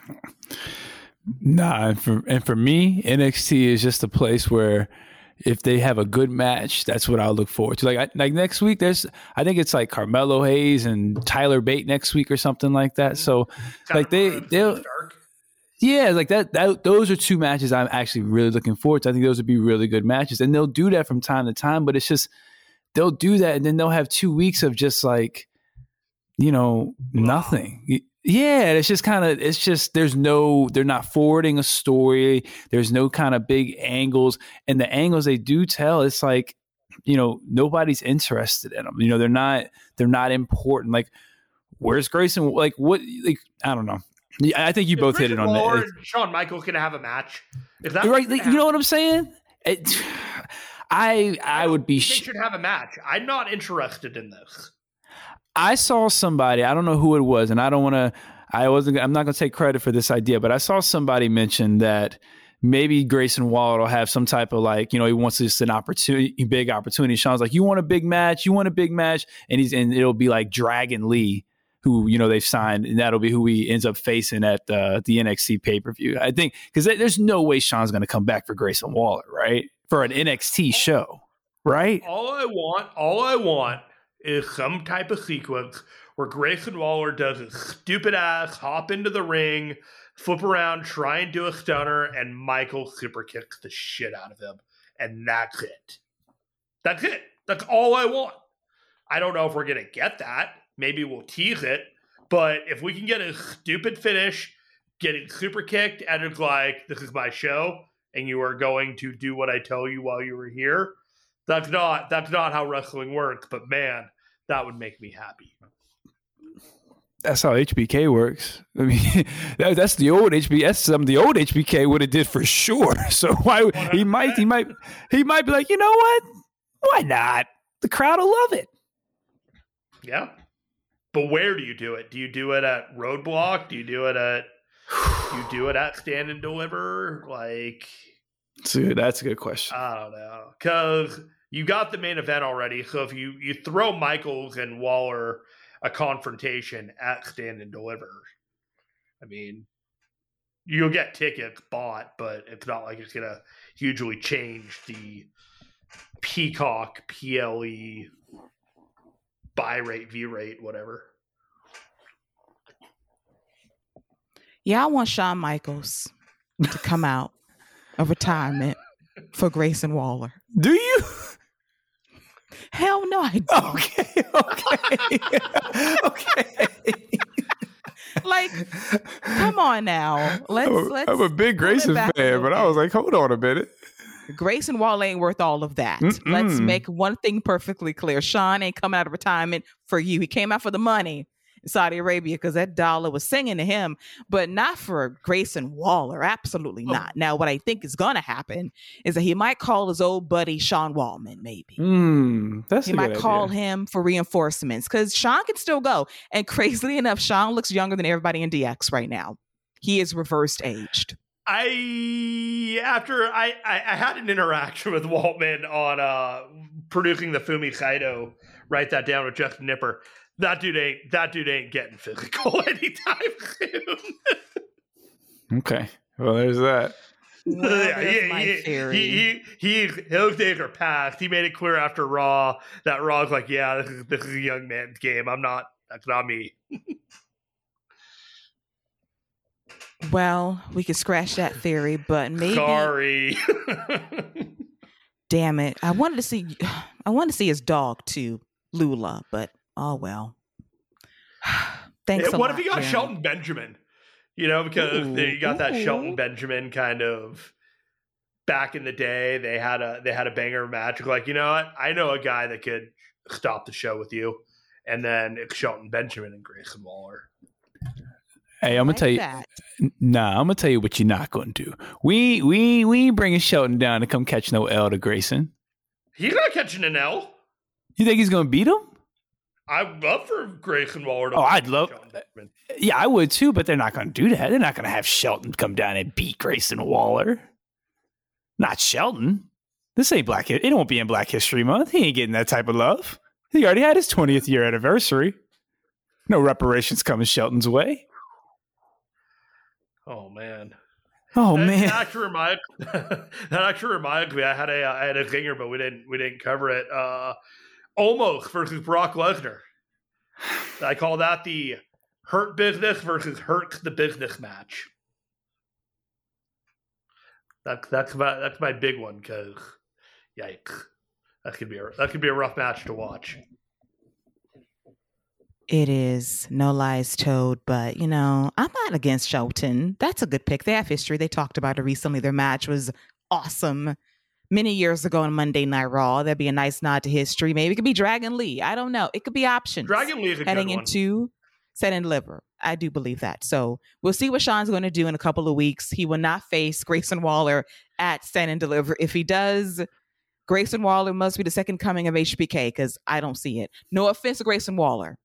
been. (laughs) Nah, and for and for me, NXT is just a place where if they have a good match, that's what I'll look forward to. Like I, like next week, there's I think it's like Carmelo Hayes and Tyler Bate next week or something like that. So like they they'll. Yeah, like that, that. Those are two matches I'm actually really looking forward to. I think those would be really good matches, and they'll do that from time to time. But it's just they'll do that and then they'll have two weeks of just like you know nothing yeah it's just kind of it's just there's no they're not forwarding a story there's no kind of big angles and the angles they do tell it's like you know nobody's interested in them you know they're not they're not important like where's grayson like what like i don't know i think you both hit it on that shawn michaels gonna have a match If that right like, you know what i'm saying it, (sighs) I I, would be. Sh- they should have a match. I'm not interested in this. I saw somebody. I don't know who it was, and I don't want to. I wasn't. I'm not going to take credit for this idea, but I saw somebody mention that maybe Grayson Waller will have some type of like, you know, he wants just an opportunity, big opportunity. Shawn's like, you want a big match? You want a big match? And he's and it'll be like Dragon Lee, who you know they've signed, and that'll be who he ends up facing at the the NXT pay per view. I think because there's no way Shawn's going to come back for Grayson Waller, right? for an NXT show, right? All I want, all I want is some type of sequence where Grayson Waller does a stupid ass hop into the ring, flip around, try and do a stunner, and Michael super kicks the shit out of him. And that's it. That's it. That's all I want. I don't know if we're going to get that. Maybe we'll tease it. But if we can get a stupid finish, getting super kicked, and it's like, this is my show, and you are going to do what I tell you while you were here. That's not that's not how wrestling works, but man, that would make me happy. That's how HBK works. I mean, (laughs) that, that's the old HBK. That's something the old HBK would have did for sure. (laughs) So why he might he might he might be like, you know what? Why not? The crowd will love it. Yeah, but where do you do it? Do you do it at Roadblock? Do you do it at you do it at stand and deliver? Like, Dude, that's a good question. I don't know because you got the main event already. So if you you throw Michaels and Waller a confrontation at stand and deliver, I mean, you'll get tickets bought, but it's not like it's gonna hugely change the Peacock PLE buy rate, V rate, whatever. Yeah, I want Shawn Michaels to come out of retirement for Grayson Waller. Do you? Hell no, I don't. (laughs) Okay, okay, (laughs) okay. like, come on now. Let's. I'm a, let's I'm a big Grayson fan, but I was like, hold on a minute. Grayson Waller ain't worth all of that. Mm-mm. Let's make one thing perfectly clear. Shawn ain't coming out of retirement for you. He came out for the money. Saudi Arabia because that dollar was singing to him, but not for Grayson Waller. Absolutely oh. not. Now, what I think is going to happen is that he might call his old buddy Sean Waltman, maybe. Mm, that's he might call him for reinforcements because Sean can still go. And (laughs) crazily enough, Sean looks younger than everybody in DX right now. He is reversed aged. I after I, I, I had an interaction with Waltman on uh producing the Fumi Kaido. Write that down with Justin Nipper. That dude ain't that dude ain't getting physical (laughs) anytime soon. okay, well there's that. Well, yeah, he, he, he, he, he'll take her past. He made it clear after Raw that Raw's like, yeah, this is, this is a young man's game. I'm not. That's not me. Well, we could scratch that theory, but maybe. Sorry. damn it! I wanted to see. (sighs) I wanted to see his dog too, Lula, but oh well. (sighs) Thanks. Yeah, what lot, if he got Jeremy. Shelton Benjamin? You know, because Ooh, they got that. Shelton Benjamin kind of back in the day. They had a they had a banger match. Like, you know what? I know a guy that could stop the show with you. And then it's Shelton Benjamin and Grayson Waller. Hey, I'm gonna Like tell you. that. Nah, I'm gonna tell you what you're not gonna do. We we we ain't bringing Shelton down to come catch no L to Grayson. He's not catching an L. You think he's gonna beat him? I'd love for Grayson Waller to Oh, I'd love- Yeah, I would too, but they're not gonna do that. They're not gonna have Shelton come down and beat Grayson Waller. Not Shelton. This ain't Black. It won't be in Black History Month. He ain't getting that type of love. He already had his 20th year anniversary. No reparations coming Shelton's way. Oh man. Oh That- man. That actually reminds (laughs) that actually reminds me. I had a I had a zinger, but we didn't we didn't cover it. Uh, Omos versus Brock Lesnar. I call that the Hurt Business versus Hurt the Business match. That's that's my that's my big one because yikes, that could be a that could be a rough match to watch. It is no lies told, but you know, I'm not against Shelton. That's a good pick. They have history. They talked about it recently. Their match was awesome many years ago on Monday Night Raw. That'd be a nice nod to history. Maybe it could be Dragon Lee. I don't know. It could be options. Dragon Lee is a heading good one. into set and deliver. I do believe that. So we'll see what Shawn's going to do in a couple of weeks. He will not face Grayson Waller at Stand and Deliver. If he does, Grayson Waller must be the second coming of HBK because I don't see it. No offense to Grayson Waller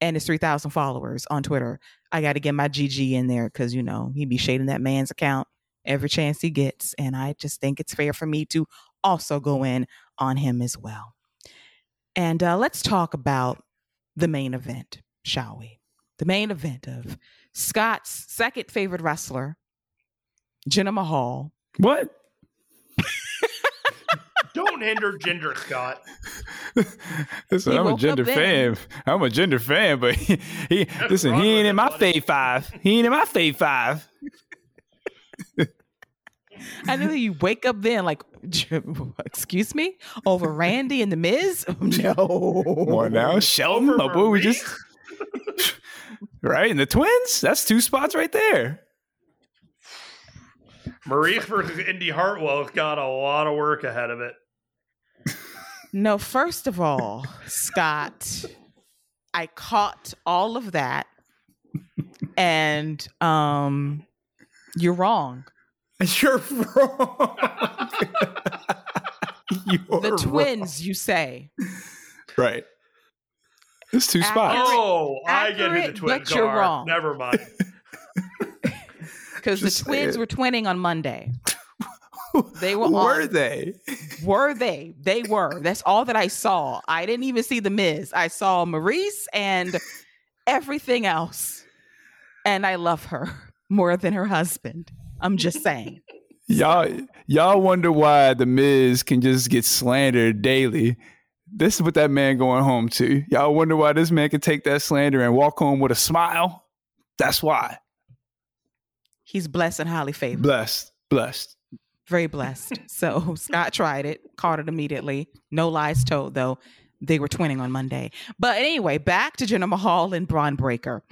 and his 3,000 followers on Twitter. I got to get my GG in there because, you know, he'd be shading that man's account every chance he gets. And I just think it's fair for me to also go in on him as well. And uh, let's talk about the main event, shall we? The main event of Scott's second favorite wrestler, Jinder Mahal. What? (laughs) Don't hinder Jinder Scott. listen, He I'm a woke Jinder up then. fan. I'm a Jinder fan, but (laughs) he, he listen, he ain't in my it, fave five. He ain't in my fave five. I knew you wake up then, like, (laughs) excuse me, over Randy and the Miz. (laughs) No, What now? Shelton, Over my boy, we just (laughs) right, and the twins. That's two spots right there. Maryse versus Indi Hartwell's got a lot of work ahead of it. No, first of all, Scott, I caught all of that, and um, you're wrong. (laughs) You're wrong. (laughs) You're The wrong. twins, you say. right? It's two spots. Accurate. Oh, I get who the twins but you're are. wrong. Never mind. (laughs) Because the twins it. were twinning on Monday. They were were on. they? Were they? They were. That's all that I saw. I didn't even see the Miz. I saw Maryse and everything else. And I love her more than her husband. I'm just saying. (laughs) Y'all, y'all wonder why the Miz can just get slandered daily. This is what that man going home to. Y'all wonder why this man can take that slander and walk home with a smile. That's why. He's blessed and highly favored. Blessed, blessed. Very blessed. So (laughs) Scott tried it, caught it immediately. No lies told, though. They were twinning on Monday. But anyway, back to Jinder Mahal and Bron Breakker.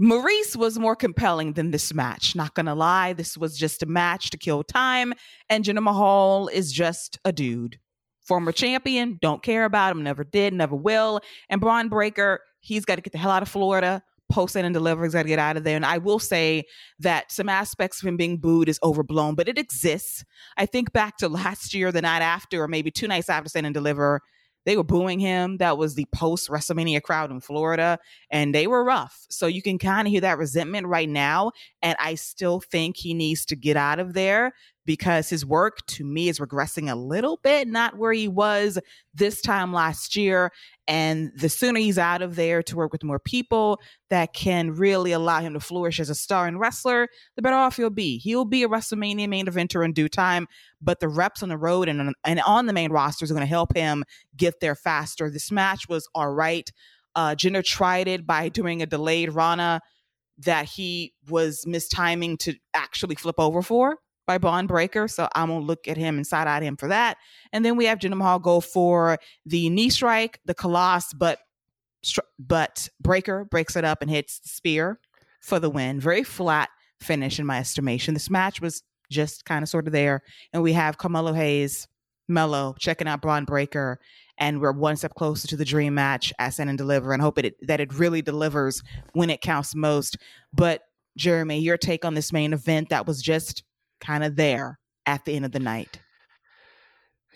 Maryse was more compelling than this match. Not gonna lie, this was just a match to kill time, and Jinder Mahal is just a dude. Former champion, don't care about him, never did, never will. And Bron Breakker, he's got to get the hell out of Florida. Post and deliver, he's got to get out of there. And I will say that some aspects of him being booed is overblown, but it exists. I think back to last year, the night after, or maybe two nights after Stand and Deliver, they were booing him. That was the post WrestleMania crowd in Florida, and they were rough. So you can kind of hear that resentment right now. And I still think he needs to get out of there because his work to me is regressing a little bit, not where he was this time last year. And the sooner he's out of there to work with more people that can really allow him to flourish as a star and wrestler, the better off he'll be. He'll be a WrestleMania main eventer in due time, but the reps on the road and, and on the main roster is going to help him get there faster. This match was all right. Uh, Jinder tried it by doing a delayed Rana that he was mistiming to actually flip over for by Bron Breakker. So I'm gonna look at him and side eye him for that. And then we have Jinder Mahal go for the knee strike, the Khallas, but but Breakker breaks it up and hits the spear for the win. Very flat finish in my estimation. This match was just kind of sort of there. And we have Carmelo Hayes, Mello checking out Bron Breakker. and we're one step closer to the dream match at Stand and Deliver and hope it, that it really delivers when it counts most. But Jeremy, your take on this main event that was just kind of there at the end of the night.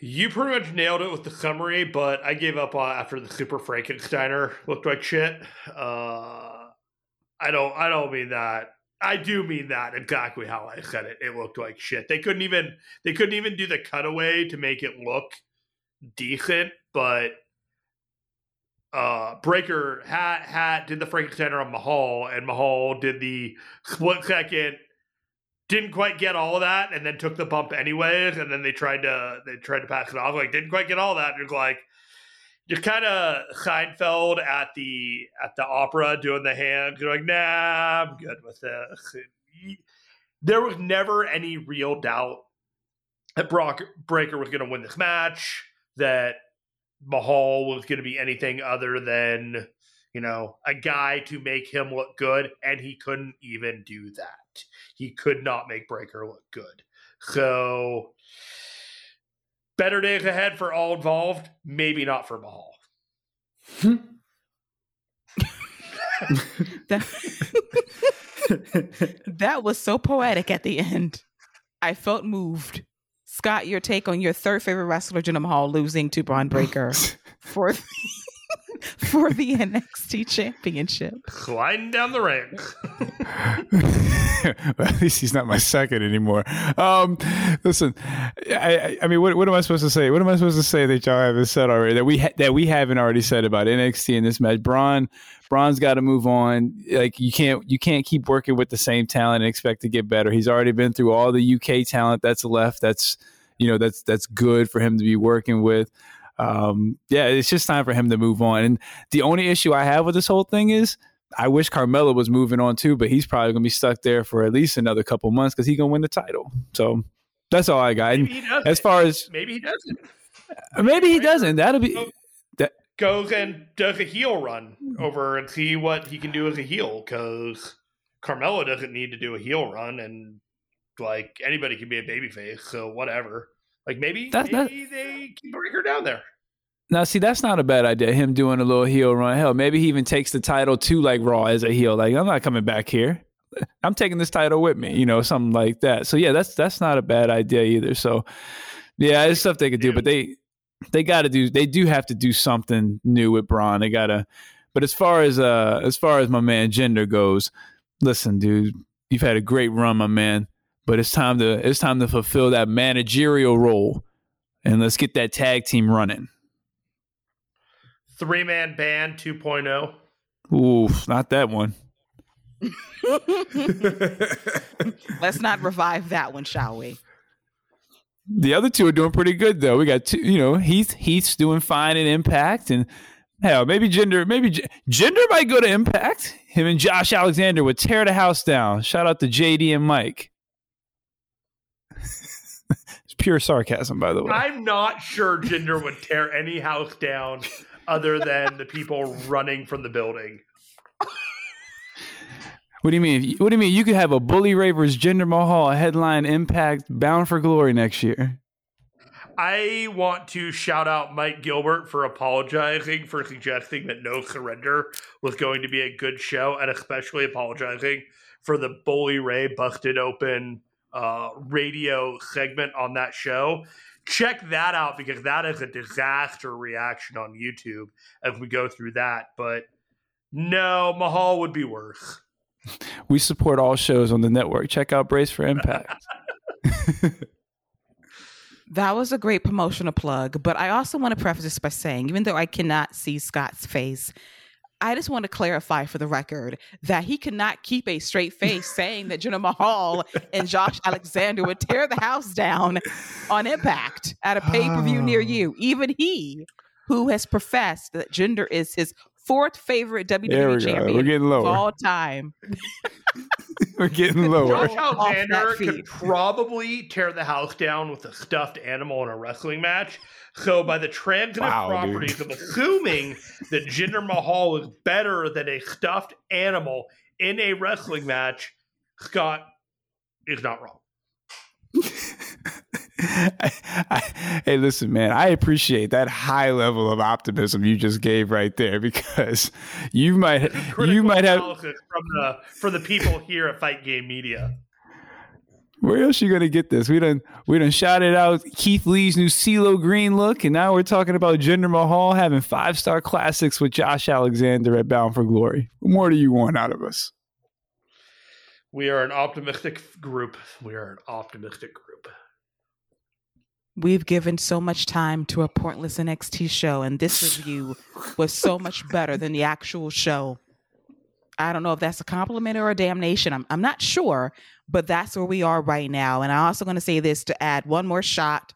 You pretty much nailed it with the summary, but I gave up after the Super Frankensteiner looked like shit. Uh, I don't. I don't mean that. I do mean that exactly how I said it. It looked like shit. They couldn't even. They couldn't even do the cutaway to make it look decent. But uh, Breakker hat hat did the Frankensteiner on Mahal, and Mahal did the split second didn't quite get all of that and then took the bump anyways and then they tried to they tried to pass it off like didn't quite get all that. It's like you're kind of Seinfeld at the at the opera doing the hands. You're like nah I'm good with this (laughs) there was never any real doubt that Bron Breakker was going to win this match that Mahal was going to be anything other than you know a guy to make him look good and he couldn't even do that he could not make Breakker look good. So better days ahead for all involved, maybe not for Mahal. (laughs) that, (laughs) that was so poetic at the end. I felt moved. Scott, your take on your third favorite wrestler, Jinder Mahal, losing to Bron Breakker (laughs) for (laughs) for the NXT Championship. Sliding down the ranks. (laughs) well, at least he's not my second anymore. Um, listen, I, I mean, what, what, am I supposed to say? What am I supposed to say that y'all haven't said already? That we ha- that we haven't already said about NXT in this match. Bron, Bron's got to move on. Like you can't you can't keep working with the same talent and expect to get better. He's already been through all the UK talent that's left. That's you know that's that's good for him to be working with um, yeah, it's just time for him to move on. And the only issue I have with this whole thing is I wish Carmelo was moving on too, but he's probably gonna be stuck there for at least another couple months because he's gonna win the title. So that's all I got. as far as maybe he doesn't, uh, maybe he doesn't. That'll be that goes and does a heel run over and see what he can do as a heel because Carmelo doesn't need to do a heel run and like anybody can be a babyface. So whatever. Like maybe, that, maybe they keep her down there. Now, see, that's not a bad idea. Him doing a little heel run. Hell, maybe he even takes the title to like Raw as a heel. Like, I'm not coming back here. (laughs) I'm taking this title with me. You know, something like that. So yeah, that's that's not a bad idea either. So yeah, it's stuff they could do, but they they got to do. They do have to do something new with Bron. They got to. But as far as uh as far as my man Jinder goes, listen, dude, you've had a great run, my man but it's time to it's time to fulfill that managerial role and let's get that tag team running. Three man band 2.0. Ooh, not that one. (laughs) let's not revive that one, shall we? The other two are doing pretty good though. We got two, you know, Heath Heath's doing fine in Impact, and hell, maybe Jinder, maybe G- Jinder might go to Impact. Him and Josh Alexander would tear the house down. Shout out to JD and Mike pure sarcasm, by the way. I'm not sure Jinder would tear any house down other than the people running from the building. What do you mean? What do you mean? You could have a Bully Ravers Jinder Mahal headline Impact Bound for Glory next year. I want to shout out Mike Gilbert for apologizing for suggesting that No Surrender was going to be a good show, and especially apologizing for the Bully Ray busted open uh, radio segment on that show check that out because that is a disaster reaction on YouTube as we go through that. But no, Mahal would be worse. We support all shows on the network. Check out Brace for Impact. (laughs) that was a great promotional plug, but I also want to preface this by saying, even though I cannot see Scott's face, I just want to clarify for the record that he cannot keep a straight face (laughs) saying that Jinder Mahal and Josh Alexander would tear the house down on Impact at a pay per view near ah. you. Even he, who has professed that Jinder is his fourth favorite WWE champion We're getting lower. of all time. (laughs) We're getting lower. Josh Alexander could probably tear the house down with a stuffed animal in a wrestling match so, by the transitive wow, properties dude. of assuming that Jinder Mahal is better than a stuffed animal in a wrestling match, Scott is not wrong. (laughs) I, (laughs) I, hey, listen, man, I appreciate that high level of optimism you just gave right there because you might you might have from the for the people here at Fight Game Media. Where else you gonna get this? We done we done shouted out Keith Lee's new CeeLo Green look, and now we're talking about Jinder Mahal having five star classics with Josh Alexander at Bound for Glory. What more do you want out of us? We are an optimistic group. We are an optimistic group. We've given so much time to a pointless NXT show, and this review (laughs) was so much better than the actual show. I don't know if that's a compliment or a damnation. I'm, I'm not sure, but that's where we are right now. And I'm also going to say this to add one more shot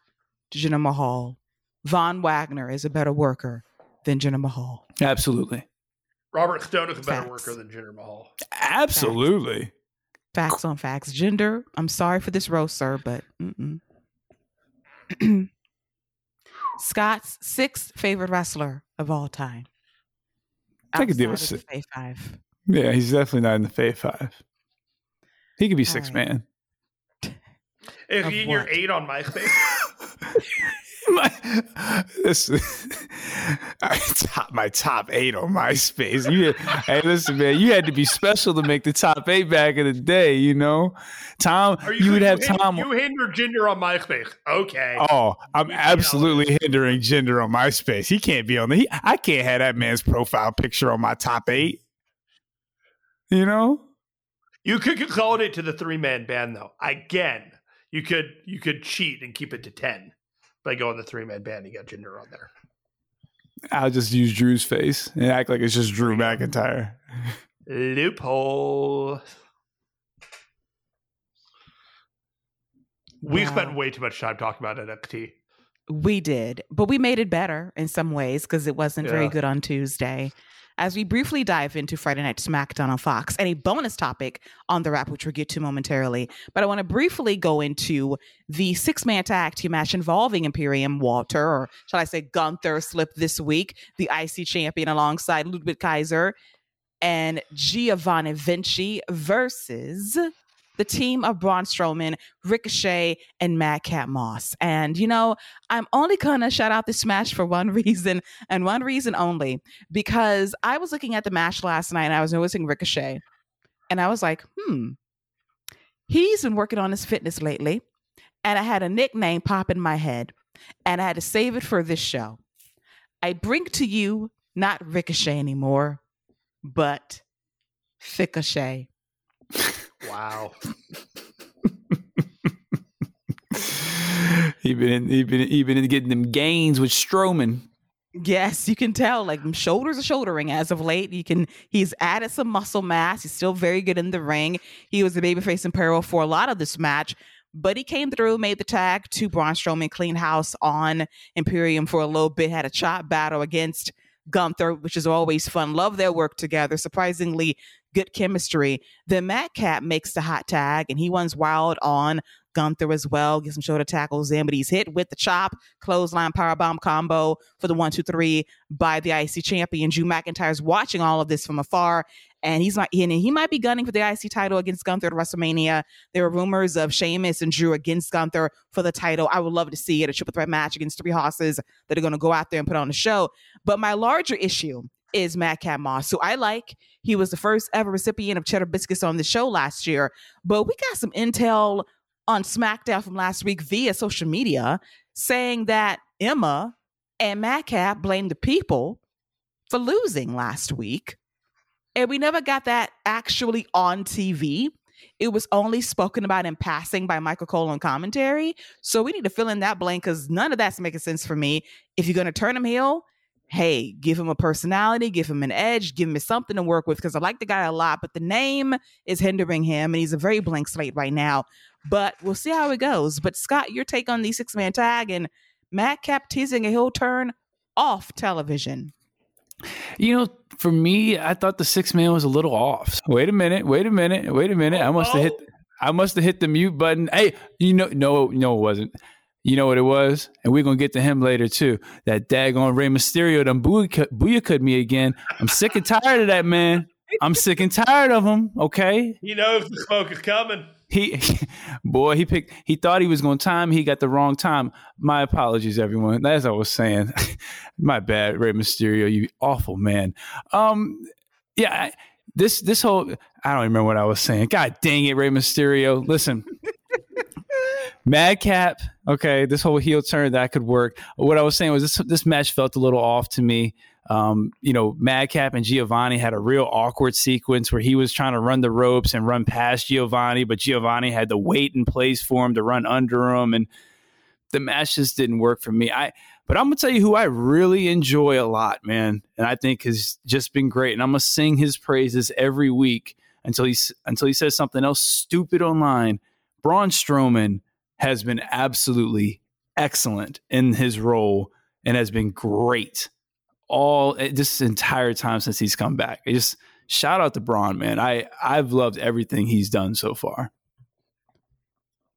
to Jinder Mahal. Von Wagner is a better worker than Jinder Mahal. Absolutely. Robert Stone is a better facts. worker than Jinder Mahal. Absolutely. Facts, facts on facts. Jinder, I'm sorry for this roast, sir, but (clears throat) Scott's sixth favorite wrestler of all time. I could deal with six. Five. Yeah, he's definitely not in the Fave Five. He could be six right. man. If you, you're eight on MySpace. (laughs) (laughs) my, this (laughs) top my top eight on MySpace. You, hey, listen, man, you had to be special to make the top eight back in the day. You know, Tom, you, you would have Tom. You hinder Jinder on MySpace. Okay. Oh, I'm absolutely hindering Jinder on MySpace. He can't be on the. He, I can't have that man's profile picture on my top eight. You know. You could consolidate to the three man band though. Again, you could you could cheat and keep it to ten by going the three man band. You got Jinder on there. I'll just use Drew's face and act like it's just Drew McIntyre. Loophole. We spent way too much time talking about NXT. We did, but we made it better in some ways because it wasn't yeah. very good on Tuesday as we briefly dive into Friday Night SmackDown on Fox and a bonus topic on the wrap, which we'll get to momentarily. But I want to briefly go into the six man tag team match involving Imperium Walter, or shall I say Gunther, slipped this week, the IC champion alongside Ludwig Kaiser and Giovanni Vinci versus the team of Braun Strowman, Ricochet, and Madcap Moss. And, you know, I'm only going to shout out this match for one (laughs) reason and one reason only because I was looking at the match last night and I was noticing Ricochet. And I was like, hmm, he's been working on his fitness lately. And I had a nickname pop in my head and I had to save it for this show. I bring to you not Thickochet anymore, but Ricochet. (laughs) Wow. (laughs) he been he been he been getting them gains with Strowman. Yes, you can tell. Like shoulders are shouldering as of late. You can he's added some muscle mass. He's still very good in the ring. He was the babyface in peril for a lot of this match, but he came through, made the tag to Braun Strowman, clean house on Imperium for a little bit, had a chop battle against Gunther, which is always fun. Love their work together. Surprisingly good chemistry. Then Madcap makes the hot tag and he runs wild on Gunther as well. Get some shoulder tackles in, but he's hit with the chop, clothesline powerbomb combo for the one, two, three by the IC champion. Drew McIntyre's watching all of this from afar, and he's not and he might be gunning for the IC title against Gunther at WrestleMania. There are rumors of Sheamus and Drew against Gunther for the title. I would love to see it a triple threat match against three horses that are going to go out there and put on the show. But my larger issue is Madcap Moss, who I like. He was the first ever recipient of Cheddar Biscuits on the show last year. But we got some intel on SmackDown from last week via social media saying that Emma and Madcap blamed the people for losing last week. And we never got that actually on TV. It was only spoken about in passing by Michael Cole on commentary. So we need to fill in that blank because none of that's making sense for me. If you're going to turn him heel, hey, give him a personality, give him an edge, give him something to work with because I like the guy a lot, but the name is hindering him and he's a very blank slate right now. But we'll see how it goes. But Scott, your take on the six man tag and Madcap teasing a heel turn off television. You know, for me, I thought the six man was a little off. Wait a minute, wait a minute, wait a minute. I must have hit I must have hit the mute button. Hey, you know, no, no, it wasn't. You know what it was? And we're gonna get to him later too. That daggone Rey Mysterio done booyah cut me again. I'm sick and tired of that man. I'm sick and tired of him. Okay. He knows the smoke is coming. He, (laughs) boy, he picked. He thought he was going to time. He got the wrong time. My apologies, everyone. As I was saying, (laughs) my bad, Rey Mysterio. You awful man. Um, yeah. This this whole I don't remember what I was saying. God dang it, Rey Mysterio. Listen. Madcap, okay, this whole heel turn that could work. What I was saying was this this match felt a little off to me. Um, you know, Madcap and Giovanni had a real awkward sequence where he was trying to run the ropes and run past Giovanni, but Giovanni had to wait in place for him to run under him, and the match just didn't work for me. I but I'm gonna tell you who I really enjoy a lot, man, and I think has just been great, and I'm gonna sing his praises every week until he until he says something else stupid online. Braun Strowman has been absolutely excellent in his role and has been great all eh, this entire time since he's come back. I just shout out to Braun, man. I I've loved everything he's done so far.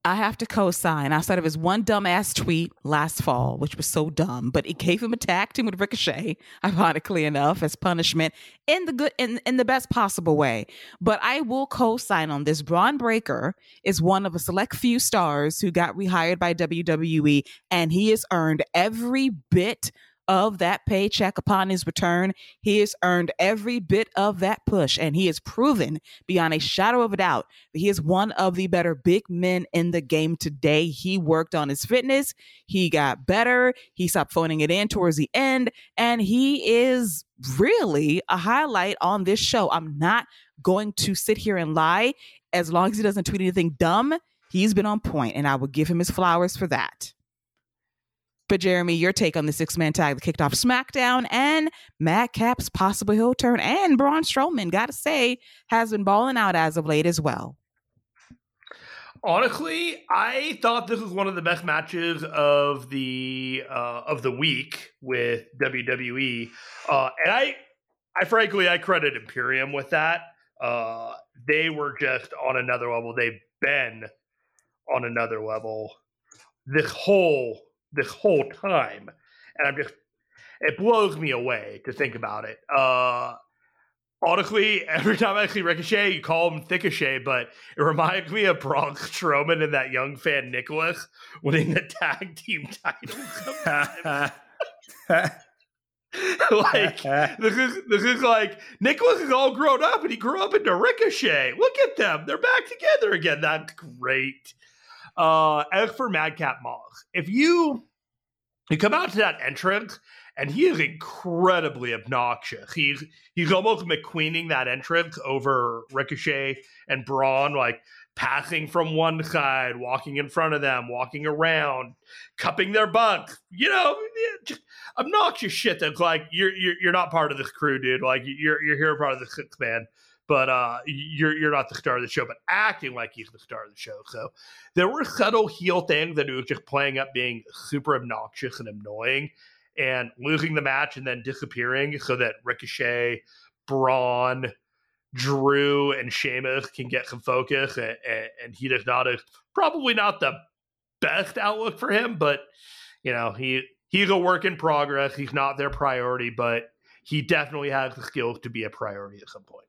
I have to co-sign outside of his one dumbass tweet last fall, which was so dumb, but it gave him a tag team with Ricochet, ironically enough, as punishment in the good in, in the best possible way. But I will co-sign on this. Bron Breaker is one of a select few stars who got rehired by WWE, and he has earned every bit of that paycheck upon his return. He has earned every bit of that push, and he has proven beyond a shadow of a doubt that he is one of the better big men in the game today. He worked on his fitness, he got better, he stopped phoning it in towards the end, and he is really a highlight on this show. I'm not going to sit here and lie. As long as he doesn't tweet anything dumb, he's been on point, and I will give him his flowers for that. But Jeremy, your take on the six man tag that kicked off SmackDown and Madcap's possible heel turn and Braun Strowman, gotta say, has been balling out as of late as well. Honestly, I thought this was one of the best matches of the uh, of the week with WWE, uh, and I, I frankly, I credit Imperium with that. Uh, they were just on another level. They've been on another level. This whole this whole time, and I'm just it blows me away to think about it. Uh, honestly, (laughs) every time I see Ricochet, you call him Thickochet, but it reminds me of Braun Strowman and that young fan Nicholas winning the tag team title. (laughs) like this is this is like Nicholas is all grown up and he grew up into Ricochet. Look at them; they're back together again. That's great. Uh, for Madcap Moss, if you you come out to that entrance and he is incredibly obnoxious. He's he's almost McQueening that entrance over Ricochet and Braun, like passing from one side, walking in front of them, walking around, cupping their butts. You know, obnoxious shit that's like you're you're, you're not part of this crew, dude. Like you're you're here part of the six man but uh, you're you're not the star of the show, but acting like he's the star of the show. So there were subtle heel things that he was just playing up being super obnoxious and annoying, and losing the match and then disappearing so that Ricochet, Braun, Drew, and Sheamus can get some focus, and, and, and he does not is probably not the best outlook for him, but you know he he's a work in progress. He's not their priority, but he definitely has the skills to be a priority at some point.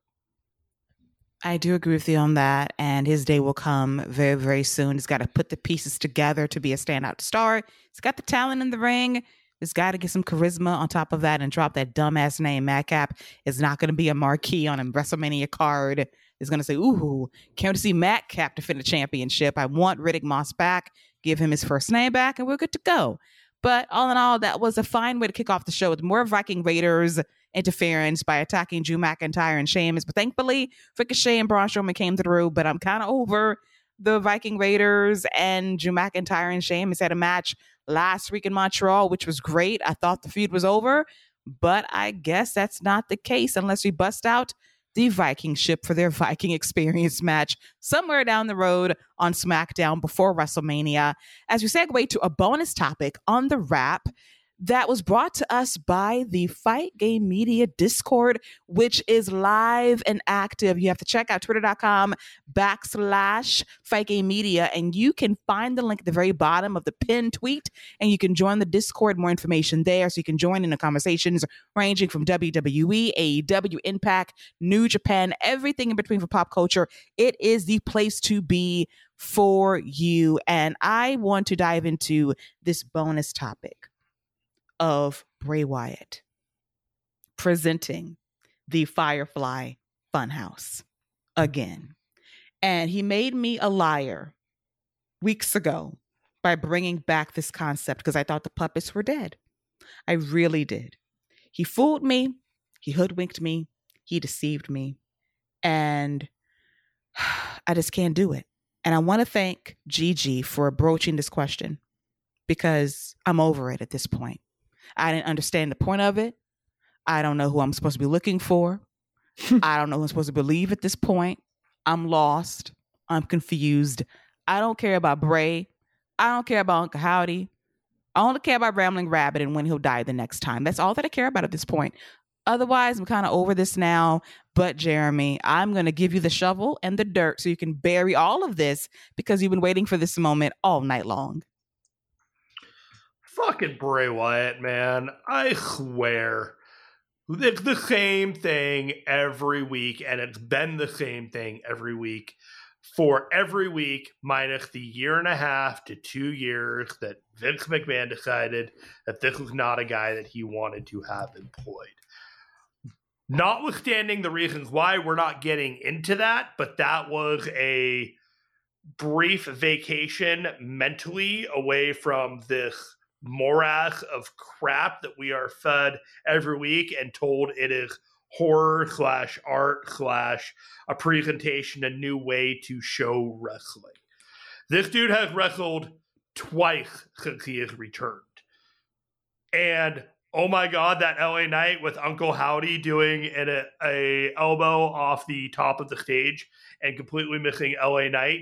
I do agree with you on that. And his day will come very, very soon. He's got to put the pieces together to be a standout star. He's got the talent in the ring. He's got to get some charisma on top of that and drop that dumbass name. Madcap is not going to be a marquee on a WrestleMania card. Is going to say, "Ooh, can't see Madcap defend the championship. I want Riddick Moss back. give him his first name back, and we're good to go. But all in all, that was a fine way to kick off the show with more Viking Raiders interference by attacking Drew McIntyre and Sheamus. But thankfully, Ricochet and Braun Strowman came through. But I'm kind of over the Viking Raiders and Drew McIntyre and Sheamus had a match last week in Montreal, which was great. I thought the feud was over, but I guess that's not the case unless we bust out the Viking ship for their Viking experience match somewhere down the road on SmackDown before WrestleMania. As we segue to a bonus topic on the wrap, that was brought to us by the Fight Game Media Discord, which is live and active. You have to check out twitter.com backslash Fight Game Media, and you can find the link at the very bottom of the pinned tweet, and you can join the Discord. More information there, so you can join in the conversations ranging from WWE, AEW, Impact, New Japan, everything in between for pop culture. It is the place to be for you. And I want to dive into this bonus topic of Bray Wyatt presenting the Firefly Funhouse again. And he made me a liar weeks ago by bringing back this concept because I thought the puppets were dead. I really did. He fooled me, he hoodwinked me, he deceived me, and (sighs) I just can't do it. And I want to thank Gigi for broaching this question because I'm over it at this point. I didn't understand the point of it. I don't know who I'm supposed to be looking for. (laughs) I don't know who I'm supposed to believe at this point. I'm lost. I'm confused. I don't care about Bray. I don't care about Uncle Howdy. I only care about Rambling Rabbit and when he'll die the next time. That's all that I care about at this point. Otherwise, I'm kind of over this now. But Jeremy, I'm going to give you the shovel and the dirt so you can bury all of this because you've been waiting for this moment all night long. Fucking Bray Wyatt, man. I swear. It's the same thing every week, and it's been the same thing every week for every week, minus the year and a half to two years that Vince McMahon decided that this was not a guy that he wanted to have employed. Notwithstanding the reasons why, we're not getting into that, but that was a brief vacation mentally away from this morass of crap that we are fed every week and told it is horror slash art slash a presentation, a new way to show wrestling. This dude has wrestled twice since he has returned. And oh my god, that LA Knight with Uncle Howdy doing an, a elbow off the top of the stage and completely missing LA Knight.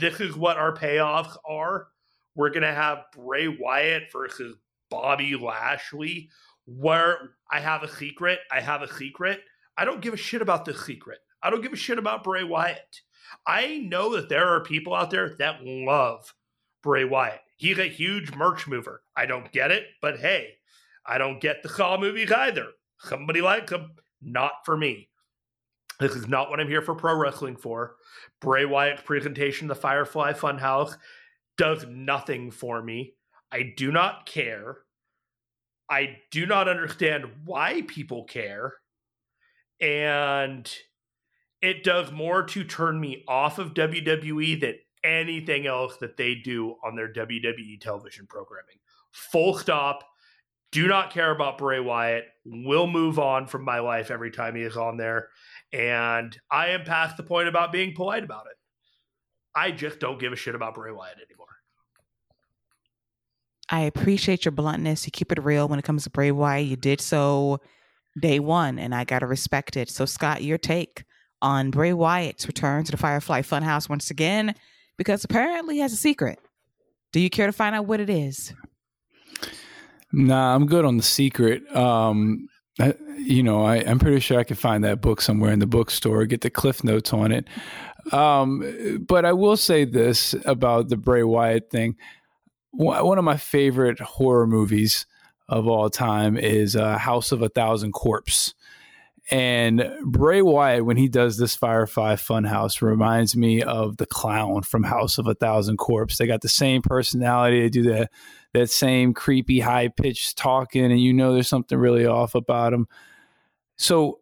This is what our payoffs are we're gonna have Bray Wyatt versus Bobby Lashley. Where I have a secret, I have a secret. I don't give a shit about this secret. I don't give a shit about Bray Wyatt. I know that there are people out there that love Bray Wyatt. He's a huge merch mover. I don't get it, but hey, I don't get the Saw movies either. Somebody likes them, not for me. This is not what I'm here for pro wrestling for. Bray Wyatt's presentation, the Firefly Funhouse, does nothing for me. I do not care. I do not understand why people care. And it does more to turn me off of WWE than anything else that they do on their WWE television programming. Full stop. Do not care about Bray Wyatt. Will move on from my life every time he is on there. And I am past the point about being polite about it. I just don't give a shit about Bray Wyatt anymore. I appreciate your bluntness. You keep it real when it comes to Bray Wyatt. You did so day one, and I gotta respect it. So, Scott, your take on Bray Wyatt's return to the Firefly Funhouse once again, because apparently he has a secret. Do you care to find out what it is? Nah, I'm good on the secret. Um, I, you know, I, am pretty sure I can find that book somewhere in the bookstore, get the cliff notes on it. Um, but I will say this about the Bray Wyatt thing one of my favorite horror movies of all time is uh, House of a Thousand Corpse. And Bray Wyatt, when he does this Firefly Funhouse, reminds me of the clown from House of a Thousand Corpse. They got the same personality. They do that that same creepy, high pitched talking, and you know there's something really off about them. So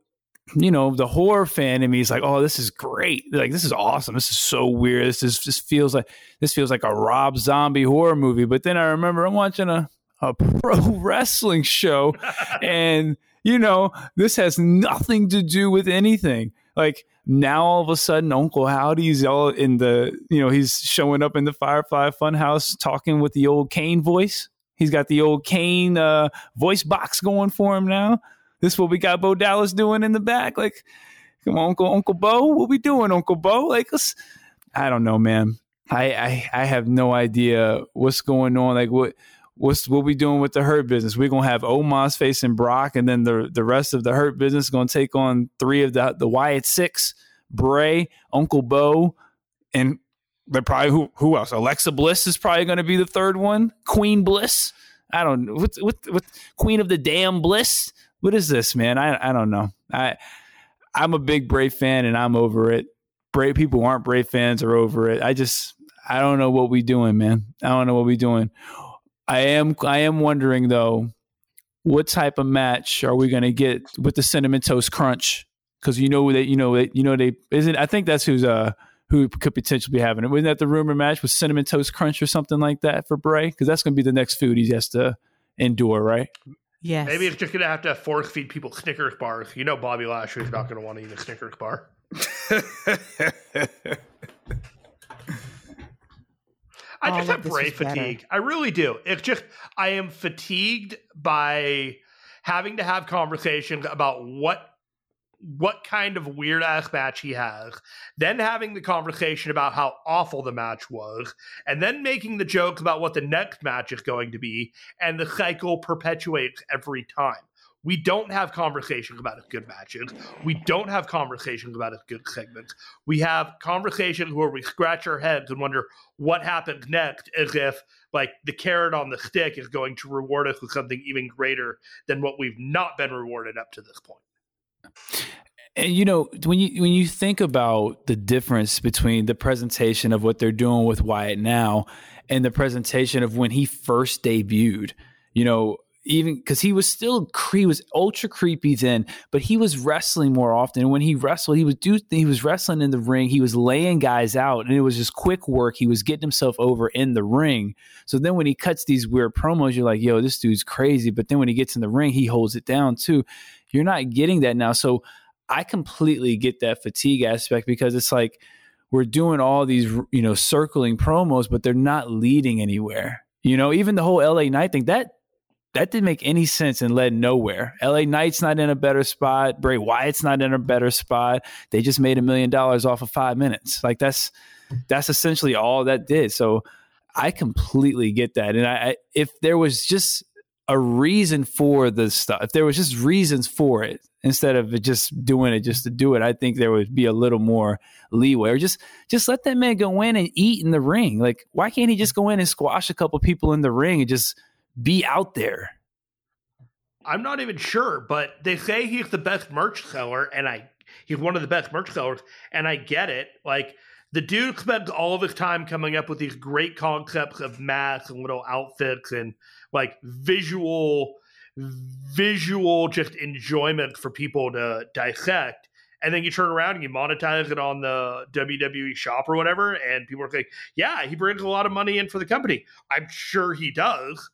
you know, the horror fan in me is like, oh, this is great. Like, this is awesome. This is so weird. This is just feels like this feels like a Rob Zombie horror movie. But then I remember I'm watching a, a (laughs) pro wrestling show (laughs) and you know, this has nothing to do with anything. Like now all of a sudden Uncle Howdy's all in the you know, he's showing up in the Firefly Funhouse talking with the old Kane voice. He's got the old Kane uh, voice box going for him now. This is what we got Bo Dallas doing in the back. Like, come on, Uncle Uncle Bo, what we doing, Uncle Bo? Like, let's. I don't know, man. I, I I have no idea what's going on. Like, what what's what we doing with the hurt business? We're gonna have Omos facing Brock, and then the the rest of the hurt business is gonna take on three of the the Wyatt Six, Bray, Uncle Bo, and they're probably who who else? Alexa Bliss is probably gonna be the third one. Queen Bliss. I don't know. What what what Queen of the Damn Bliss? What is this, man? I I don't know. I I'm a big Bray fan and I'm over it. Brave people who aren't Bray fans are over it. I just I don't know what we're doing, man. I don't know what we're doing. I am I am wondering though, what type of match are we going to get with the cinnamon toast crunch? Because you know that you know that you know they isn't. I think that's who's uh who could potentially be having it. Wasn't that the rumor match with cinnamon toast crunch or something like that for Bray? Because that's going to be the next food he has to endure, right? Yes. Maybe it's just going to have to force feed people Snickers bars. You know, Bobby Lashley's not going to want to eat a Snickers bar. (laughs) I just have Bray fatigue. Better. I really do. It's just I am fatigued by having to have conversations about what what kind of weird ass match he has, then having the conversation about how awful the match was, and then making the jokes about what the next match is going to be, and the cycle perpetuates every time. We don't have conversations about his good matches. We don't have conversations about his good segments. We have conversations where we scratch our heads and wonder what happens next, as if like the carrot on the stick is going to reward us with something even greater than what we've not been rewarded up to this point. And you know, when you when you think about the difference between the presentation of what they're doing with Wyatt now and the presentation of when he first debuted, you know, even because he was still he was ultra creepy then, but he was wrestling more often. When he wrestled, he was do he was wrestling in the ring. He was laying guys out, and it was just quick work. He was getting himself over in the ring. So then when he cuts these weird promos, you're like, "Yo, this dude's crazy." But then when he gets in the ring, he holds it down too. You're not getting that now. So I completely get that fatigue aspect because it's like we're doing all these, you know, circling promos, but they're not leading anywhere. You know, even the whole LA Knight thing, that that didn't make any sense and led nowhere. LA Knight's not in a better spot. Bray Wyatt's not in a better spot. They just made a million dollars off of five minutes. Like that's that's essentially all that did. So I completely get that. And I, I if there was just a reason for the stuff. If there was just reasons for it instead of just doing it just to do it, I think there would be a little more leeway. Or just just let that man go in and eat in the ring. Like, why can't he just go in and squash a couple people in the ring and just be out there? I'm not even sure, but they say he's the best merch seller, and I he's one of the best merch sellers, and I get it. Like the dude spends all of his time coming up with these great concepts of masks and little outfits and like visual visual just enjoyment for people to dissect and then you turn around and you monetize it on the WWE shop or whatever, and people are like, "Yeah, he brings a lot of money in for the company." I'm sure he does,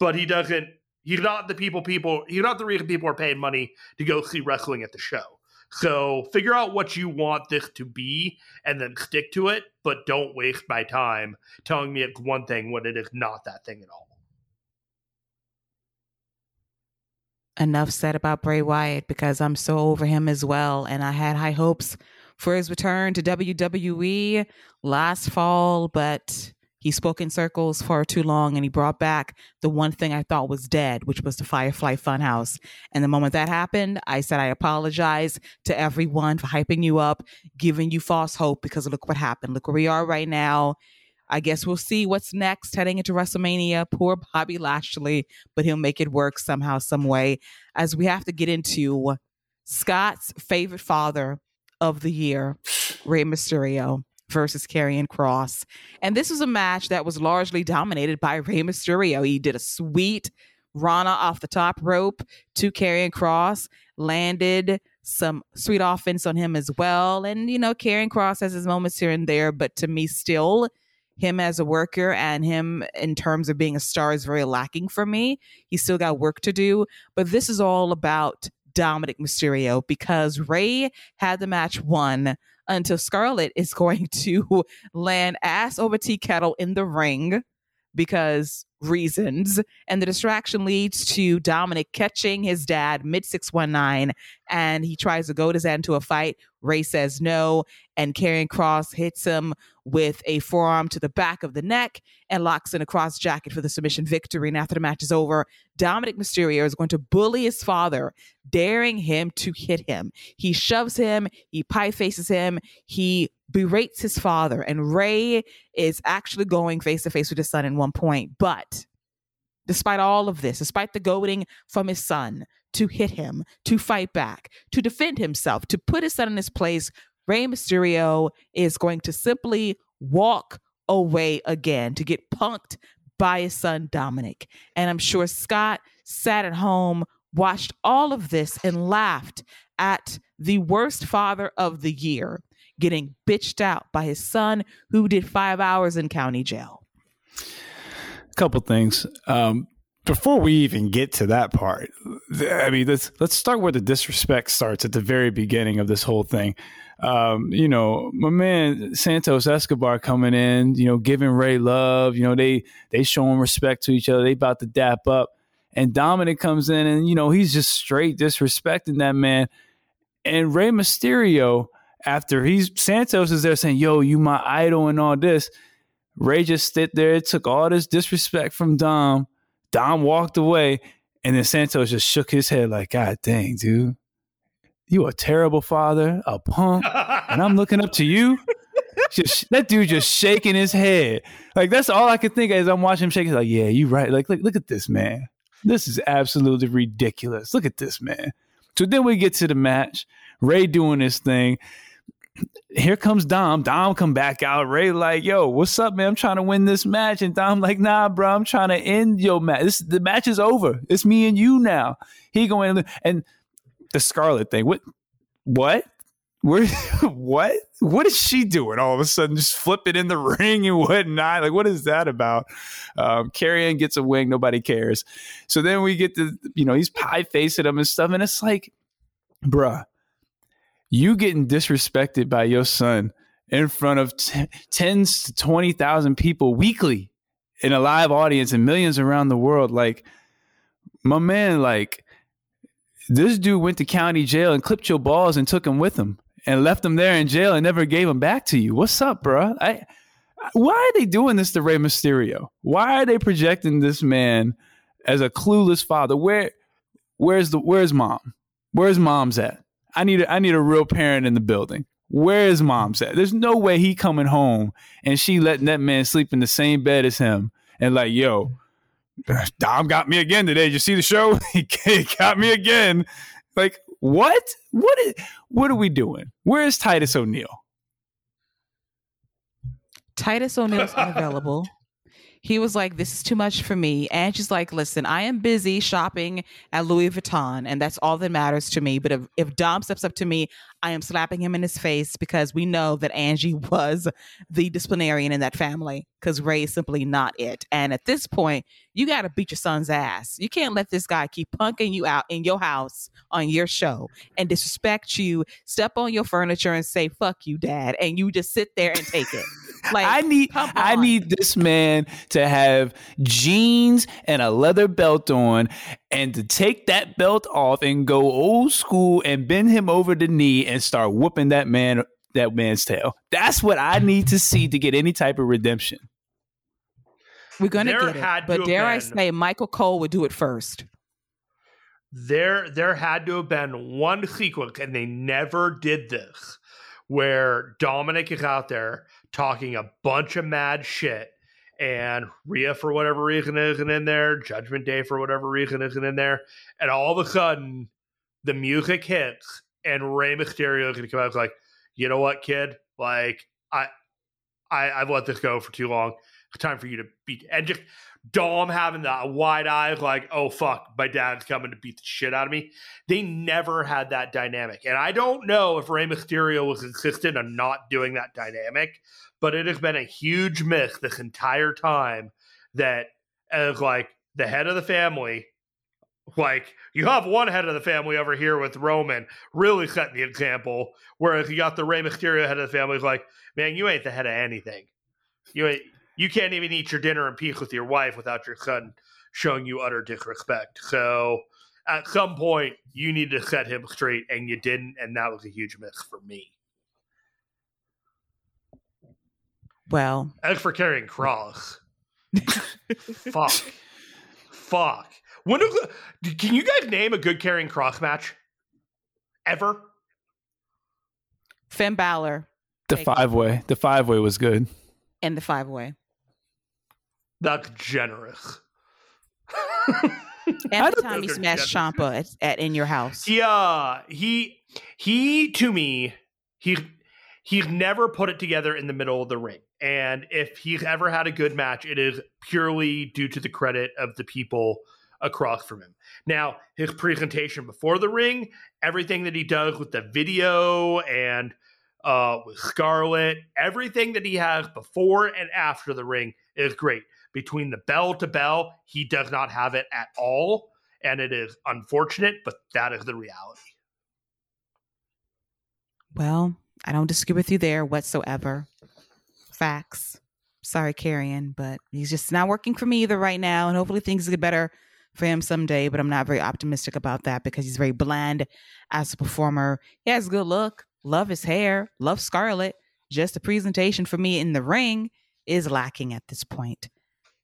but he doesn't. He's not the people. People. He's not the reason people are paying money to go see wrestling at the show. So figure out what you want this to be, and then stick to it. But don't waste my time telling me it's one thing when it is not that thing at all. Enough said about Bray Wyatt because I'm so over him as well. And I had high hopes for his return to WWE last fall, but he spoke in circles for too long and he brought back the one thing I thought was dead, which was the Firefly Funhouse. And the moment that happened, I said, I apologize to everyone for hyping you up, giving you false hope because look what happened. Look where we are right now. I guess we'll see what's next heading into WrestleMania. Poor Bobby Lashley, but he'll make it work somehow, some way. As we have to get into Scott's favorite father of the year, Rey Mysterio versus Karrion Kross. And this was a match that was largely dominated by Rey Mysterio. He did a sweet Rana off the top rope to Karrion Kross, landed some sweet offense on him as well. And, you know, Karrion Kross has his moments here and there, but to me, still, him as a worker and him in terms of being a star is very lacking for me. He's still got work to do. But this is all about Dominic Mysterio because Rey had the match won until Scarlett is (laughs) going to land ass over tea kettle in the ring because reasons. And the distraction leads to Dominic catching his dad mid 619 and he tries to goad his dad into a fight. Rey says no, and Karrion Kross hits him with a forearm to the back of the neck and locks in a Kross Jacket for the submission victory. And after the match is over, Dominic Mysterio is going to bully his father, daring him to hit him. He shoves him, he pie faces him, he berates his father, and Rey is actually going face to face with his son at one point. But despite all of this, despite the goading from his son to hit him, to fight back, to defend himself, to put his son in his place, Rey Mysterio is going to simply walk away again to get punked by his son Dominic. And I'm sure Scott sat at home, watched all of this, and laughed at the worst father of the year getting bitched out by his son who did five hours in county jail. Couple things. Um, before we even get to that part, I mean, let's let's start where the disrespect starts at the very beginning of this whole thing. Um, you know, my man Santos Escobar coming in, you know, giving Rey love. You know, they they showing respect to each other. They about to dap up, and Dominic comes in, and you know, he's just straight disrespecting that man. And Rey Mysterio, after he's Santos is there saying, "Yo, you my idol" and all this. Rey just stood there, took all this disrespect from Dom. Dom walked away, and then Santos just shook his head like, "God dang, dude, you a terrible father, a punk, and I'm looking up to you." (laughs) Just that dude just shaking his head, like that's all I could think as I'm watching him shaking. Like, yeah, you right. Like, look, look at this man. This is absolutely ridiculous. Look at this man. So then we get to the match. Rey doing this thing here comes Dom. Dom come back out. Rey like, yo, what's up, man? I'm trying to win this match. And Dom like, nah, bro, I'm trying to end your match. This the match is over. It's me and you now. He going and the Scarlett thing. What? What? Where? (laughs) what? What is she doing? All of a sudden, just flipping in the (laughs) ring and whatnot. Like, what is that about? Um, Karrion gets a wing. Nobody cares. So then we get to, you know, he's pie facing him and stuff, and it's like, bruh you getting disrespected by your son in front of t- tens to 20,000 people weekly in a live audience and millions around the world. Like, my man, like, this dude went to county jail and clipped your balls and took them with him and left them there in jail and never gave them back to you. What's up, bro? I, why are they doing this to Rey Mysterio? Why are they projecting this man as a clueless father? Where, where's the, where's mom? Where's mom's at? I need a, I need a real parent in the building. Where is mom's at? There's no way he coming home and she letting that man sleep in the same bed as him and like, yo, Dom got me again today. Did you see the show? (laughs) he got me again. Like, what? What is what are we doing? Where is Titus O'Neil? Titus O'Neil's (laughs) unavailable he was like, This is too much for me. And she's like, Listen, I am busy shopping at Louis Vuitton, and that's all that matters to me. But if, if Dom steps up to me, I am slapping him in his face because we know that Angie (laughs) was the disciplinarian in that family because Rey is simply not it. And at this point, you got to beat your son's ass. You can't let this guy keep punking you out in your house on your show and disrespect you, step on your furniture and say, fuck you, dad. And you just sit there and take it. Like, I need, I need this man to have jeans and a leather belt on and to take that belt off and go old school and bend him over the knee and start whooping that man that man's tail. That's what I need to see to get any type of redemption. We're gonna there get it, but dare I say, Michael Cole would do it first. There, there had to have been one sequence, and they never did this, where Dominic is out there talking a bunch of mad shit, and Rhea for whatever reason isn't in there, Judgment Day for whatever reason isn't in there, and all of a sudden the music hits, and Rey Mysterio is gonna come out like, you know what, kid, like I, I, I've let this go for too long. Time for you to beat and just Dom having the wide eyes, like, oh fuck, my dad's coming to beat the shit out of me. They never had that dynamic. And I don't know if Rey Mysterio was insistent on not doing that dynamic, but it has been a huge myth this entire time that as like the head of the family, like you have one head of the family over here with Roman really setting the example, whereas you got the Rey Mysterio head of the family, like, man, you ain't the head of anything. You ain't you can't even eat your dinner in peace with your wife without your son showing you utter disrespect. So at some point, you need to set him straight, and you didn't, and that was a huge miss for me. Well, as for Karrion Kross, (laughs) fuck, fuck. When do, can you guys name a good Karrion Kross match ever? Finn Balor. The five way. The five way was good. And the five way. That's generous. Every time he smashed Ciampa at, at, in your house. Yeah, he he to me he he's never put it together in the middle of the ring. And if he's ever had a good match, it is purely due to the credit of the people across from him. Now, his presentation before the ring, everything that he does with the video and uh, with Scarlett, everything that he has before and after the ring is great between the bell to bell, he does not have it at all. And it is unfortunate, but that is the reality. Well, I don't disagree with you there whatsoever. Facts. Sorry, Karrion, but he's just not working for me either right now. And hopefully things get better for him someday. But I'm not very optimistic about that because he's very bland as a performer. He has good look, love his hair, love Scarlett. Just the presentation for me in the ring is lacking at this point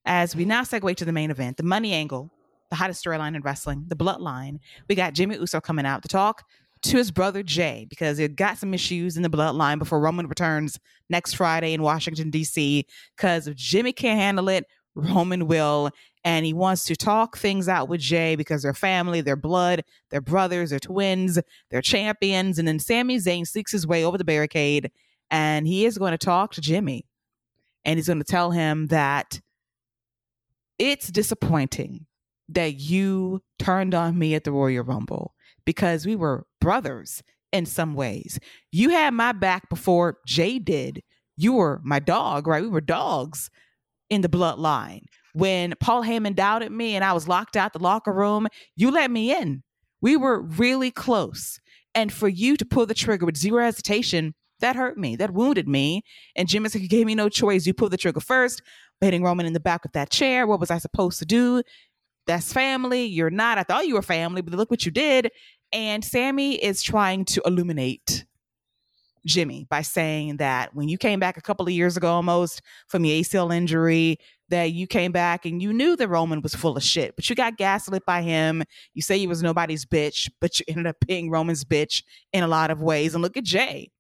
as we now segue to the main event, the money angle, the hottest storyline in wrestling, the bloodline. We got Jimmy Uso coming out to talk to his brother Jey because it got some issues in the bloodline before Roman returns next Friday in Washington, D.C. Because if Jimmy can't handle it, Roman will. And he wants to talk things out with Jey because they're family, they're blood, they're brothers, they're twins, they're champions. And then Sami Zayn sneaks his way over the barricade and he is going to talk to Jimmy. And he's going to tell him that it's disappointing that you turned on me at the Royal Rumble because we were brothers in some ways. You had my back before Jey did. You were my dog, right? We were dogs in the bloodline. When Paul Heyman doubted me and I was locked out the locker room, you let me in. We were really close. And for you to pull the trigger with zero hesitation, that hurt me. That wounded me. And Jimmy said, You gave me no choice. You pulled the trigger first hitting Roman in the back with that chair. What was I supposed to do? That's family. You're not. I thought you were family, but look what you did. And Sami is trying to illuminate Jimmy by saying that when you came back a couple of years ago almost from the ACL injury, that you came back and you knew that Roman was full of shit, but you got gaslit by him. You say he was nobody's bitch, but you ended up being Roman's bitch in a lot of ways. And look at Jey,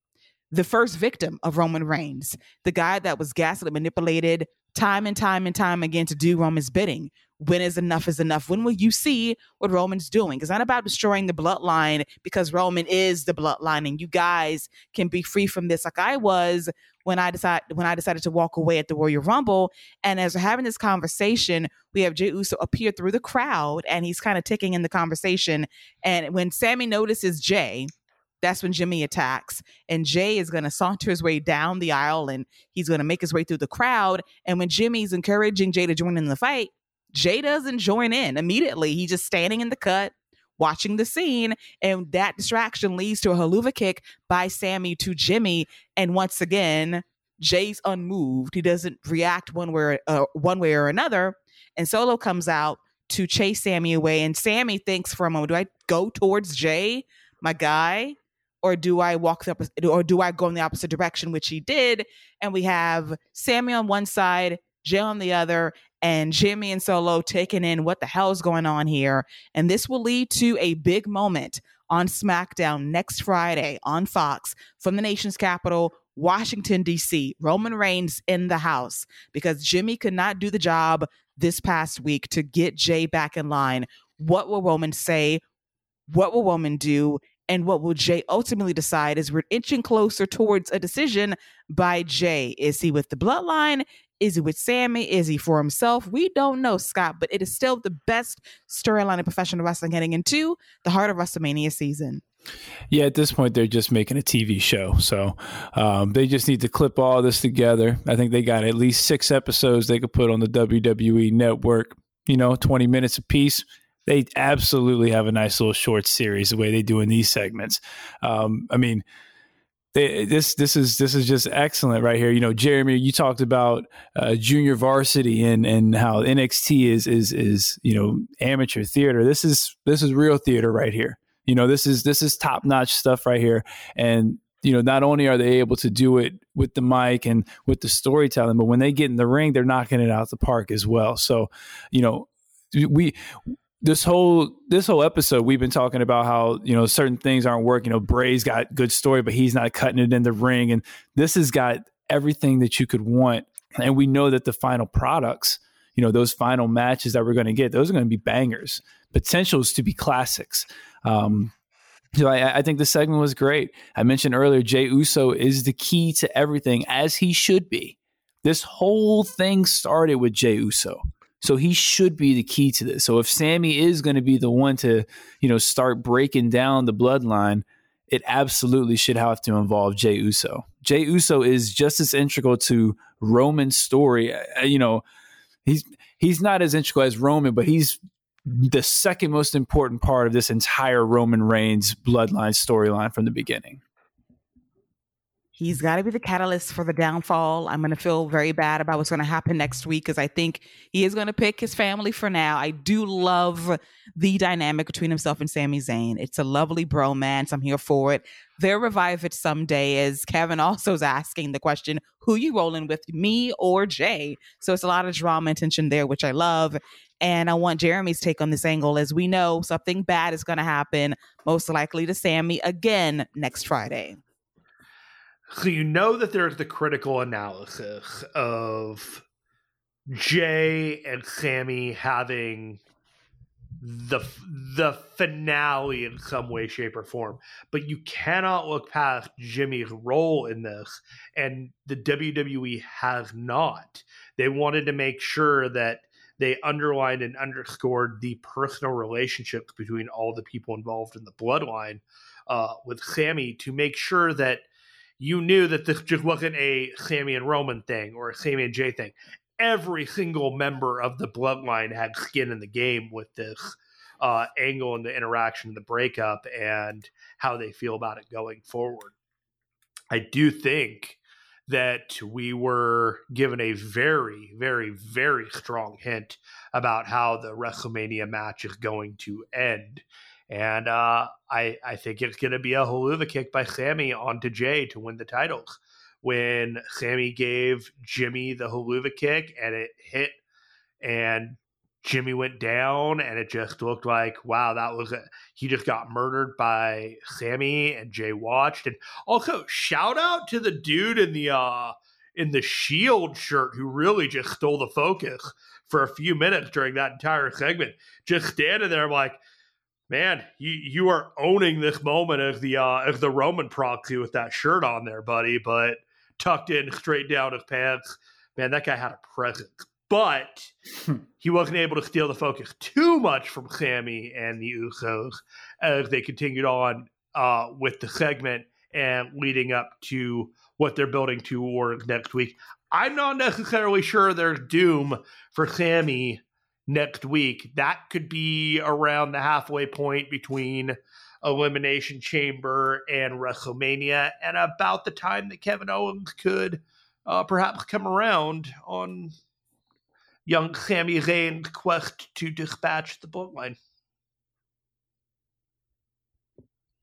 the first victim of Roman Reigns, the guy that was gaslit, manipulated, time and time and time again to do Roman's bidding. When is enough is enough? When will you see what Roman's doing? It's not about destroying the bloodline because Roman is the bloodline and you guys can be free from this like I was when I decided when I decided to walk away at the Royal Rumble. And as we're having this conversation, we have Jey Uso appear through the crowd and he's kind of ticking in the conversation. And when Sami notices Jey, that's when Jimmy attacks. And Jey is going to saunter his way down the aisle and he's going to make his way through the crowd. And when Jimmy's encouraging Jey to join in the fight, Jey doesn't join in immediately. He's just standing in the cut, watching the scene. And that distraction leads to a Helluva kick by Sami to Jimmy. And once again, Jey's unmoved. He doesn't react one way, uh, one way or another. And Solo comes out to chase Sami away. And Sami thinks for a moment, do I go towards Jey, my guy? Or do I walk the opposite, or do I go in the opposite direction, which he did? And we have Sami on one side, Jey on the other, and Jimmy and Solo taking in what the hell is going on here. And this will lead to a big moment on SmackDown next Friday on Fox from the nation's capital, Washington, D.C. Roman Reigns in the house because Jimmy could not do the job this past week to get Jey back in line. What will Roman say? What will Roman do? And what will Jey ultimately decide is we're inching closer towards a decision by Jey. Is he with the bloodline? Is he with Sami? Is he for himself? We don't know, Scott, but it is still the best storyline in professional wrestling heading into the heart of WrestleMania season. Yeah, at this point, they're just making a TV show. So um, they just need to clip all this together. I think they got at least six episodes they could put on the WWE network, you know, 20 minutes a piece. They absolutely have a nice little short series the way they do in these segments. Um, I mean, they, this this is this is just excellent right here. You know, Jeremy, you talked about uh, junior varsity and and how NXT is is is you know amateur theater. This is this is real theater right here. You know, this is this is top notch stuff right here. And you know, not only are they able to do it with the mic and with the storytelling, but when they get in the ring, they're knocking it out the park as well. So, you know, we this whole this whole episode we've been talking about how you know certain things aren't working. You know, Bray's got good story, but he's not cutting it in the ring, and this has got everything that you could want. And we know that the final products, you know, those final matches that we're going to get, those are going to be bangers, potentials to be classics. Um, so I, I, think the segment was great. I mentioned earlier, Jey Uso is the key to everything, as he should be. This whole thing started with Jey Uso. So he should be the key to this. So if Sami is going to be the one to, you know, start breaking down the bloodline, it absolutely should have to involve Jey Uso. Jey Uso is just as integral to Roman's story. You know, he's he's not as integral as Roman, but he's the second most important part of this entire Roman Reigns bloodline storyline from the beginning. He's got to be the catalyst for the downfall. I'm going to feel very bad about what's going to happen next week because I think he is going to pick his family for now. I do love the dynamic between himself and Sami Zayn. It's a lovely bromance. I'm here for it. They'll revive it someday, as Kevin (laughs) also is asking the question who you rolling with, me or Jey? So it's a lot of drama and tension there, which I love. And I want Jeremy's take on this angle. As we know, something bad is going to happen, most likely to Sami again next Friday. So you know that there's the critical analysis of Jey and Sami having the the finale in some way, shape, or form. But you cannot look past Jimmy's role in this, and the WWE has not. They wanted to make sure that they underlined and underscored the personal relationships between all the people involved in the bloodline uh, with Sami to make sure that you knew that this just wasn't a Sami and Roman thing or a Sami and Jey thing. Every single member of the bloodline had skin in the game with this uh, angle and the interaction, the breakup, and how they feel about it going forward. I do think that we were given a very, very, very strong hint about how the WrestleMania match is going to end. And uh, I, I think it's going to be a Helluva kick by Sami onto Jey to win the titles. When Sami gave Jimmy the Helluva kick and it hit, and Jimmy went down, and it just looked like, wow, that was a, he just got murdered by Sami, and Jey watched. And also, shout out to the dude in the uh in the Shield shirt who really just stole the focus for a few minutes during that entire segment. Just standing there, I'm like, man, you you are owning this moment of the uh, as the Roman proxy with that shirt on there, buddy. But tucked in straight down his pants, man, that guy had a presence. But hmm. he wasn't able to steal the focus too much from Sami and the Usos as they continued on uh, with the segment and leading up to what they're building towards next week. I'm not necessarily sure there's doom for Sami next week. That could be around the halfway point between Elimination Chamber and WrestleMania, and about the time that Kevin Owens could uh, perhaps come around on young Sami Zayn's quest to dispatch the bloodline.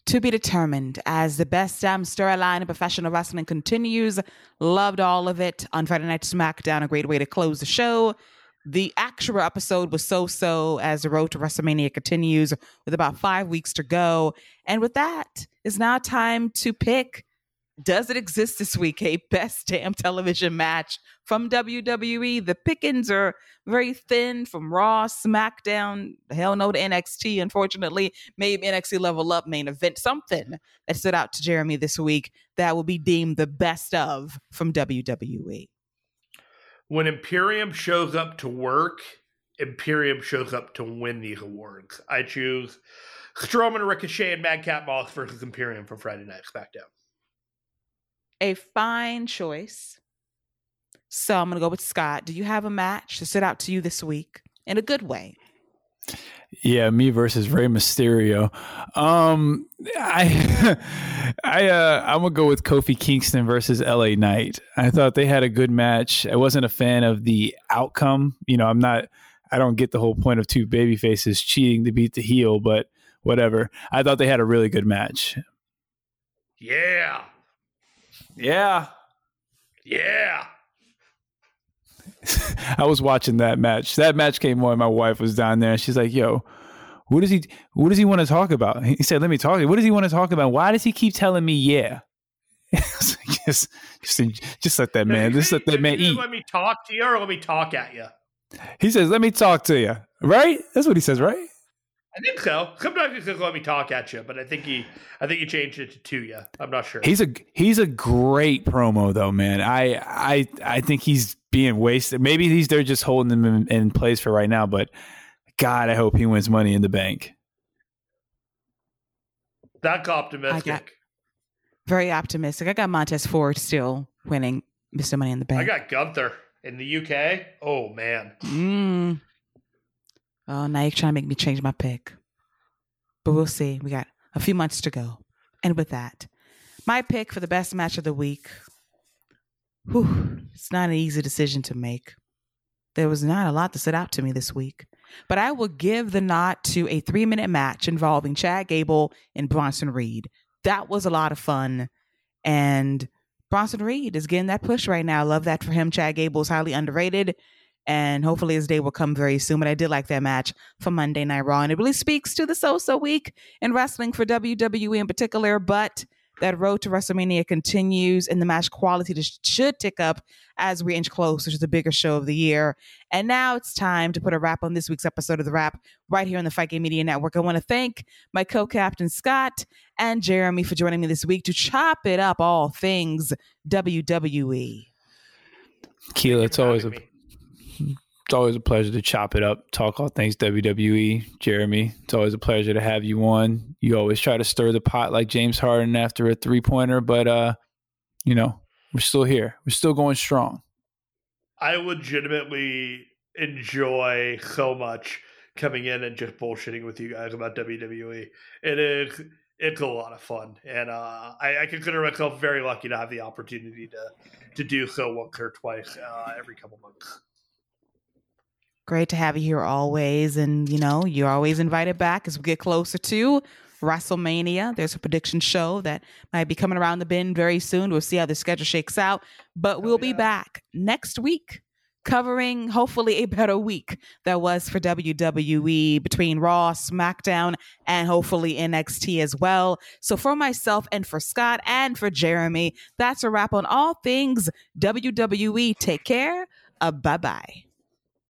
To be determined as the best damn storyline in professional wrestling continues. Loved all of it on Friday Night SmackDown. A great way to close the show. The actual episode was so so as the road to WrestleMania continues with about five weeks to go. And with that, it's now time to pick does it exist this week a best damn television match from WWE? The pickings are very thin from Raw, SmackDown, hell no to NXT. Unfortunately, maybe NXT Level Up main event, something that stood out to Jeremy this week that will be deemed the best of from WWE. When Imperium shows up to work, Imperium shows up to win these awards. I choose Strowman, Ricochet, and Madcap Moss versus Imperium for Friday Night SmackDown. A fine choice. So I'm going to go with Scott. Do you have a match to sit out to you this week in a good way? Yeah, me versus Rey Mysterio. Um, I, (laughs) I, uh, I'm gonna go with Kofi Kingston versus LA Knight. I thought they had a good match. I wasn't a fan of the outcome. You know, I'm not. I don't get the whole point of two baby faces cheating to beat the heel, but whatever. I thought they had a really good match. Yeah. Yeah. Yeah. (laughs) I was watching that match. That match came on. My wife was down there, and she's like, "Yo, what does he? What does he want to talk about?" He said, "Let me talk. What does he want to talk about? Why does he keep telling me yeah?" (laughs) just, just, just let that man. Just let that man eat. Let me talk to you, or let me talk at you. He says, "Let me talk to you." Right? That's what he says, right? I think so. Sometimes he says, "Let me talk at you," but I think he, I think he changed it to "to you." I'm not sure. He's a he's a great promo though, man. I I I think he's being wasted. Maybe he's they're just holding him in, in place for right now, but God, I hope he wins Money in the Bank. That's optimistic. Got, very optimistic. I got Montez Ford still winning Mr. Money in the Bank. I got Gunther in the UK. Oh man. Mm. Oh, now you're trying to make me change my pick. But we'll see. We got a few months to go. And with that, my pick for the best match of the week. Whew, it's not an easy decision to make. There was not a lot to sit out to me this week. But I will give the nod to a three minute match involving Chad Gable and Bronson Reed. That was a lot of fun. And Bronson Reed is getting that push right now. Love that for him. Chad Gable is highly underrated and hopefully his day will come very soon. But I did like that match for Monday Night Raw, and it really speaks to the so-so week in wrestling for WWE in particular. But that road to WrestleMania continues, and the match quality should tick up as we inch closer to the bigger show of the year. And now it's time to put a wrap on this week's episode of The Wrap right here on the Fight Game Media Network. I want to thank my co captain Scott and Jeremy for joining me this week to chop it up all things WWE. Keela, it's always a it's always a pleasure to chop it up, talk all things WWE. Jeremy, it's always a pleasure to have you on. You always try to stir the pot like James Harden after a three pointer, but uh, you know, we're still here. We're still going strong. I legitimately enjoy so much coming in and just bullshitting with you guys about WWE. It is it's a lot of fun, and uh, I, I, consider myself very lucky to have the opportunity to to do so once or twice uh, every couple months. Great to have you here always. And, you know, you're always invited back as we get closer to WrestleMania. There's a prediction show that might be coming around the bend very soon. We'll see how the schedule shakes out. But we'll oh, be back next week covering hopefully a better week that was for WWE between Raw, SmackDown, and hopefully NXT as well. So for myself and for Scott and for Jeremy, that's a wrap on all things WWE. Take care. Uh, bye bye.